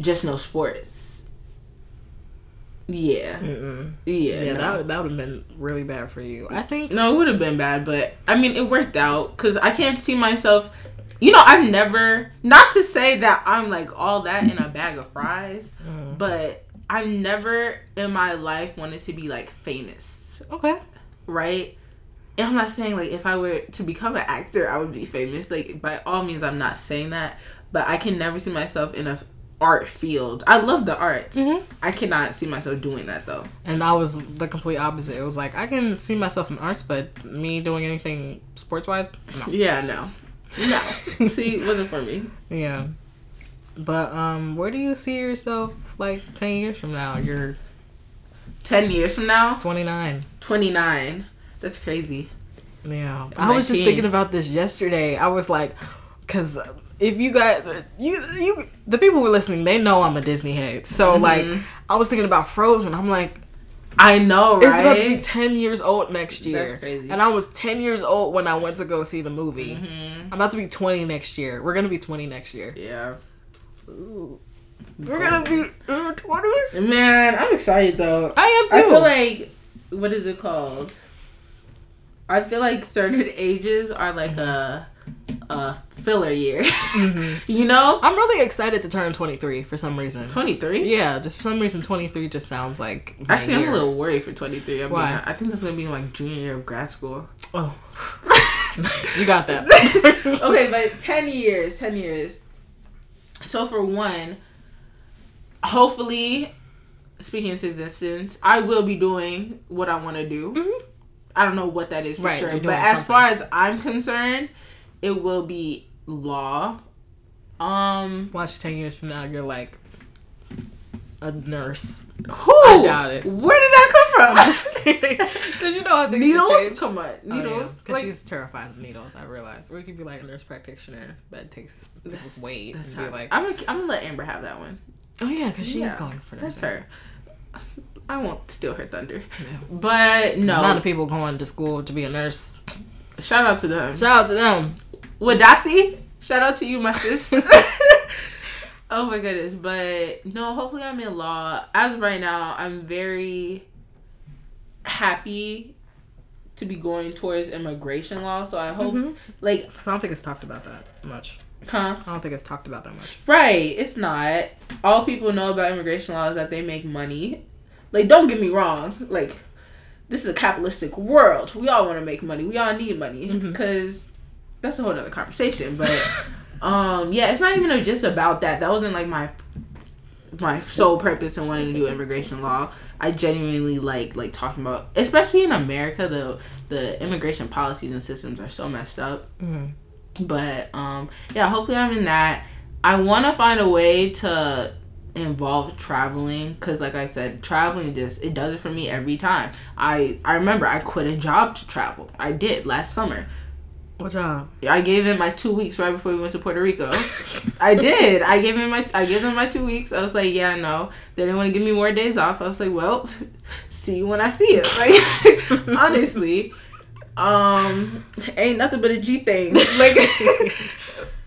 just no sports. Yeah. Mm-mm. Yeah. Yeah, no. that would- that would have been really bad for you. I think. no, it would have been bad, but I mean it worked out cuz I can't see myself you know, I've never not to say that I'm like all that in a bag of fries, Mm. but I've never in my life wanted to be like famous. Okay. right? And I'm not saying like if I were to become an actor, I would be famous. Like by all means, I'm not saying that, but I can never see myself in a art field. I love the arts. Mhm. I cannot see myself doing that though. And I was the complete opposite. It was like I can see myself in arts, but me doing anything sports wise, no. Yeah, no, no. see, it wasn't for me. Yeah. But um, where do you see yourself like ten years from now? You're Ten years from now, twenty nine. 29. That's crazy. Yeah. I was just thinking about this yesterday. I was like, because if you got you you the people who are listening, they know I'm a Disney head. So like, I was thinking about Frozen. I'm like, I know, right? it's about to be ten years old next year. That's crazy. And I was ten years old when I went to go see the movie. Mhm. I'm about to be twenty next year. We're gonna be twenty next year. Yeah. We're gonna be uh, twenty. Man, I'm excited though. I am I too. feel like what is it called? I feel like certain ages are like a a filler year. Mm-hmm. you know? I'm really excited to turn 23 for some reason. 23? Yeah, just for some reason 23 just sounds like my Actually, I'm a little worried for 23. I mean, Why? I think that's going to be like junior year of grad school. Oh, you got that. okay, but 10 years, 10 years. So for one, hopefully, speaking into existence, I will be doing what I want to do. Mhm. I don't know what that is for Right, sure. But as something. far as I'm concerned, it will be law. Um, Watch 10 years from now, you're like a nurse. who? I doubt it. Where did that come from? Because you know how things needles? Come on, oh, needles. Because like, she's terrified of needles, I realize. Or you could be like a nurse practitioner that takes That's- weight that's and be like, I'm gonna, I'm gonna let Amber have that one. oh yeah, because she is going for That's her. I won't steal her thunder. Yeah. But no, A lot of people going to school to be a nurse. shout out to them. Shout out to them. Wadasi, shout out to you, my sis. oh my goodness. But no, hopefully I'm in law. As of right now, I'm very happy to be going towards immigration law. So I hope, Mhm. like, So I don't think it's talked about that much. huh? I don't think it's talked about that much. Right, it's not. All people know about immigration law is that they make money. Like, don't get me wrong. Like, this is a capitalistic world. We all want to make money. We all need money because that's a whole other conversation. But um, yeah, it's not even just about that. That wasn't like my my sole purpose in wanting to do immigration law. I genuinely like like talking about, especially in America, the the immigration policies and systems are so messed up. Mm-hmm. But um, yeah, hopefully I'm in that. I want to find a way to involve traveling because like i said traveling just it does it for me every time i i remember i quit a job to travel i did last summer What job? I gave him my two weeks right before we went to Puerto Rico. I did. I gave him my I gave him my two weeks. I was like, yeah, no. They didn't want to give me more days off. I was like, well, see you when I see it. Like honestly, um, ain't nothing but a G thing. Like,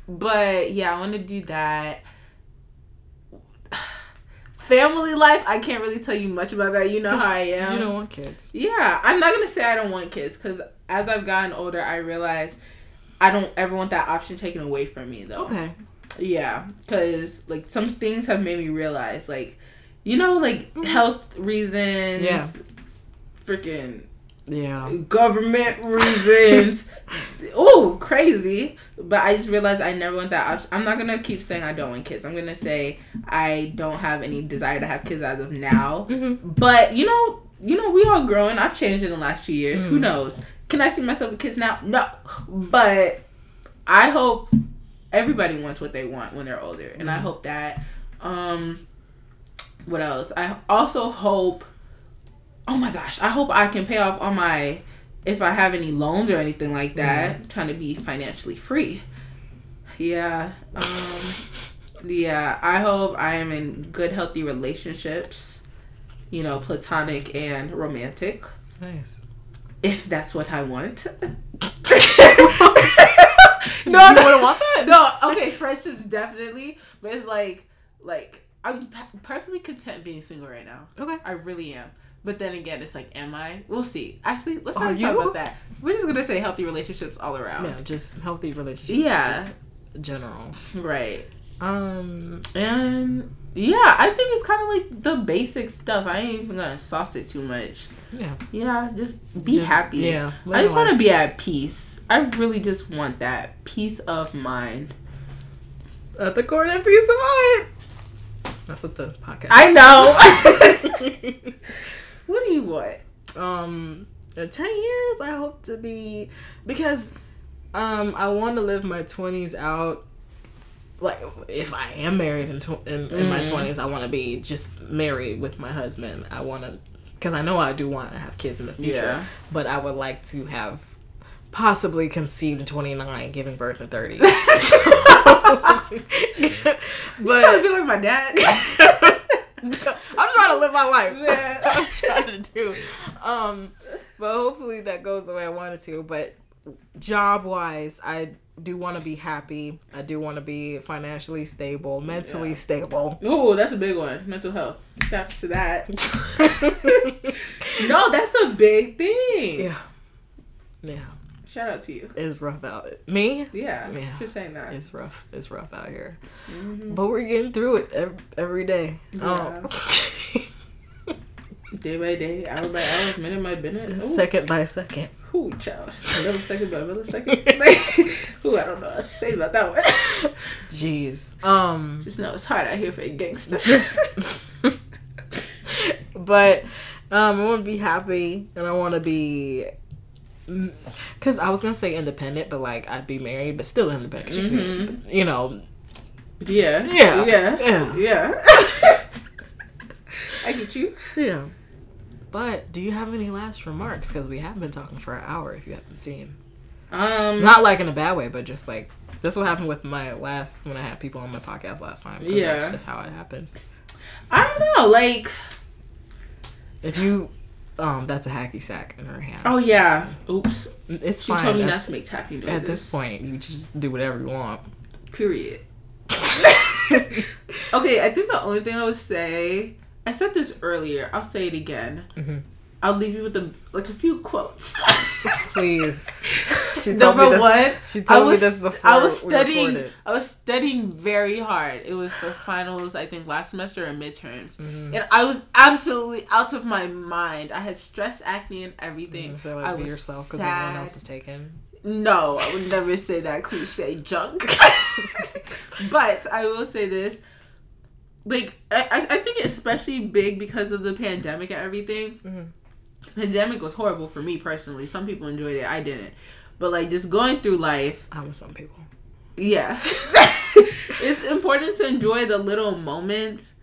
but yeah, I want to do that. Family life, I can't really tell you much about that. You know how I am. You don't want kids. Yeah, I'm not gonna say I don't want kids because as I've gotten older, I realize I don't ever want that option taken away from me though. Okay. Yeah, because like some things have made me realize, like, you know, like health reasons, Yeah. freaking Yeah. government reasons. oh, crazy. But I just realized I never want that option. I'm not gonna keep saying I don't want kids. I'm gonna say I don't have any desire to have kids as of now. Mm-hmm. But you know, you know, we all growing. I've changed in the last two years. Mm. Who knows? Can I see myself with kids now? No. But I hope everybody wants what they want when they're older, and I Mm. hope that. Um, what else? I also hope. Oh my gosh! I hope I can pay off all my. If I have any loans or anything like that, trying to be financially free. Yeah. Um. Yeah. I hope I am in good, healthy relationships. You know, platonic and romantic Nice. if that's what I want. No, you no, wouldn't want that. no. Okay, friendships definitely, but it's like, like I'm p- perfectly content being single right now. Okay. I really am. But then again, it's like, am I? We'll see. Actually, let's Are not talk you? about that. We're just gonna say healthy relationships all around. Yeah, just healthy relationships. Yeah. just general. Right. Um. And yeah, I think it's kind of like the basic stuff. I ain't even gonna sauce it too much. Yeah. Yeah, just be Just- happy. yeah, I just want to be at peace. I really just want that peace of mind. At the core of peace of mind. That's what the podcast. I know. what do you want? um in 10 years i hope to be because um i want to live my 20s out like if i am married in, tw- in, in my Mhm. 20s i want to be just married with my husband i want to because i know i do want to have kids in the future Yeah. but i would like to have possibly conceived at 29 giving birth at 30 But but I feel like my dad. I'm trying to live my life. That's what I'm trying to do. Um, but hopefully that goes the way I wanted to. But job wise, I do want to be happy. I do want to be financially stable, mentally Yeah. stable. Ooh, that's a big one. Mental health. Steps to that. No, that's a big thing. yeah, yeah, Shout out to you. it's rough out. Me, Yeah, Yeah. for saying that. it's rough. It's rough out here, Mhm. but we're getting through it every, every day. Yeah. Um, Day by day, hour by hour, minute by minute. Ooh. second by second. Who, child? Millisecond by millisecond. Who, I don't know what to say about that one. Jeez. Um. Just know it's hard out here for a gangster. just but um i want to be happy and i want to be because i was gonna say independent but like i'd be married but still independent 'cause you can- you know yeah. Yeah. Yeah. Yeah. Yeah. I get you. yeah but do you have any last remarks because we have been talking for an hour if you haven't seen Um. not like in a bad way but just like that's what happened with my last when i had people on my podcast last time. Yeah. that's just how it happens I don't know. Like. if you um that's a hacky sack in her hand Oh yeah. Oops. it's She fine She told me At- not to make tapping noises. at this point you just do whatever you want Period. okay, I think the only thing I would say, I said this earlier. I'll say it again. Mhm. I'll leave you with a like a few quotes. Please. She told me Number this- one, She I was me this before I was studying. I was studying very hard. It was for finals, I think, last semester and midterms, Mm-hmm. and I was absolutely out of my mind. I had stress, acne, and everything. So I was yourself because everyone else is taken. No, I would never say that cliche junk. but I will say this. Like I, I think especially big because of the pandemic and everything. Mm-hmm. Pandemic was horrible for me personally. Some people enjoyed it, I didn't. But like just going through life, I'm some people. yeah, it's important to enjoy the little moments.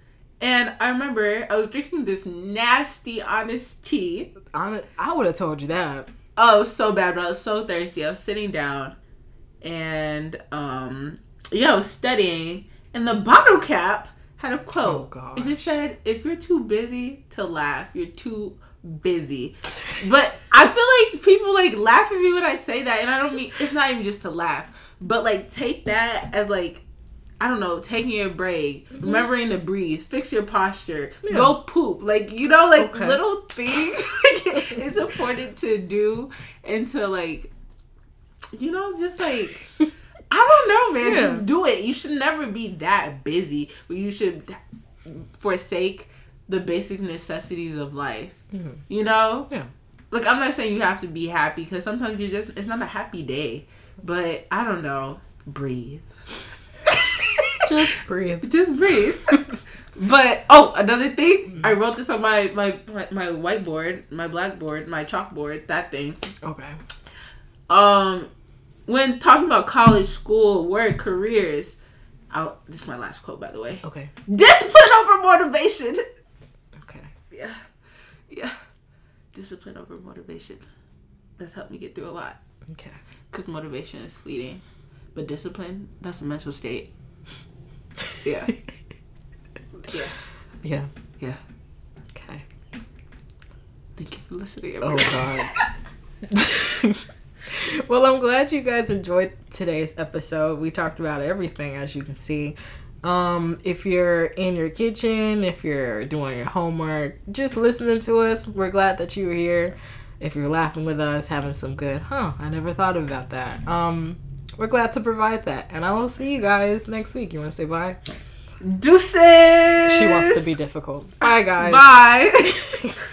And I remember I was drinking this nasty honest tea. I, I would have told you that. Oh, so bad, but I was so thirsty. I was sitting down and um yeah, I was studying and the bottle cap had a oh, quote. Oh. And it said, if you're too busy to laugh, you're too busy. But I feel like people like laugh at me when I say that, and I don't mean it's not even just to laugh, but like take that as like I don't know, taking a break, mm-hmm. remembering to breathe, fix your posture, go poop. Like, you know, like Okay. little things it's important to do and to like, you know, just like, I don't know, man. Yeah. Just do it. You should never be that busy, you should forsake the basic necessities of life. You know? Yeah. Look, I'm not saying you have to be happy because sometimes you just, it's not a happy day. But I don't know. Breathe. Just breathe. Just breathe. but oh, another thing, I wrote this on my my my whiteboard, my blackboard, my chalkboard, that thing. Okay. Um, when talking about college, school, work, careers, I'll, this is my last quote, by the way. Okay. Discipline over motivation. Okay. Yeah, yeah. Discipline over motivation. That's helped me get through a lot. Okay. Because motivation is fleeting, but discipline, that's a mental state. Yeah. Yeah. Yeah. Yeah. Okay. Thank you for listening. Oh God. well, I'm glad you guys enjoyed today's episode. We talked about everything, as you can see. Um, if you're in your kitchen, if you're doing your homework, just listening to us, we're glad that you were here. If you're laughing with us, having some good, huh? I never thought about that. Um, we're glad to provide that, and I will see you guys next week. You want to say bye? Deuces. She wants to be difficult. Bye, guys. Bye.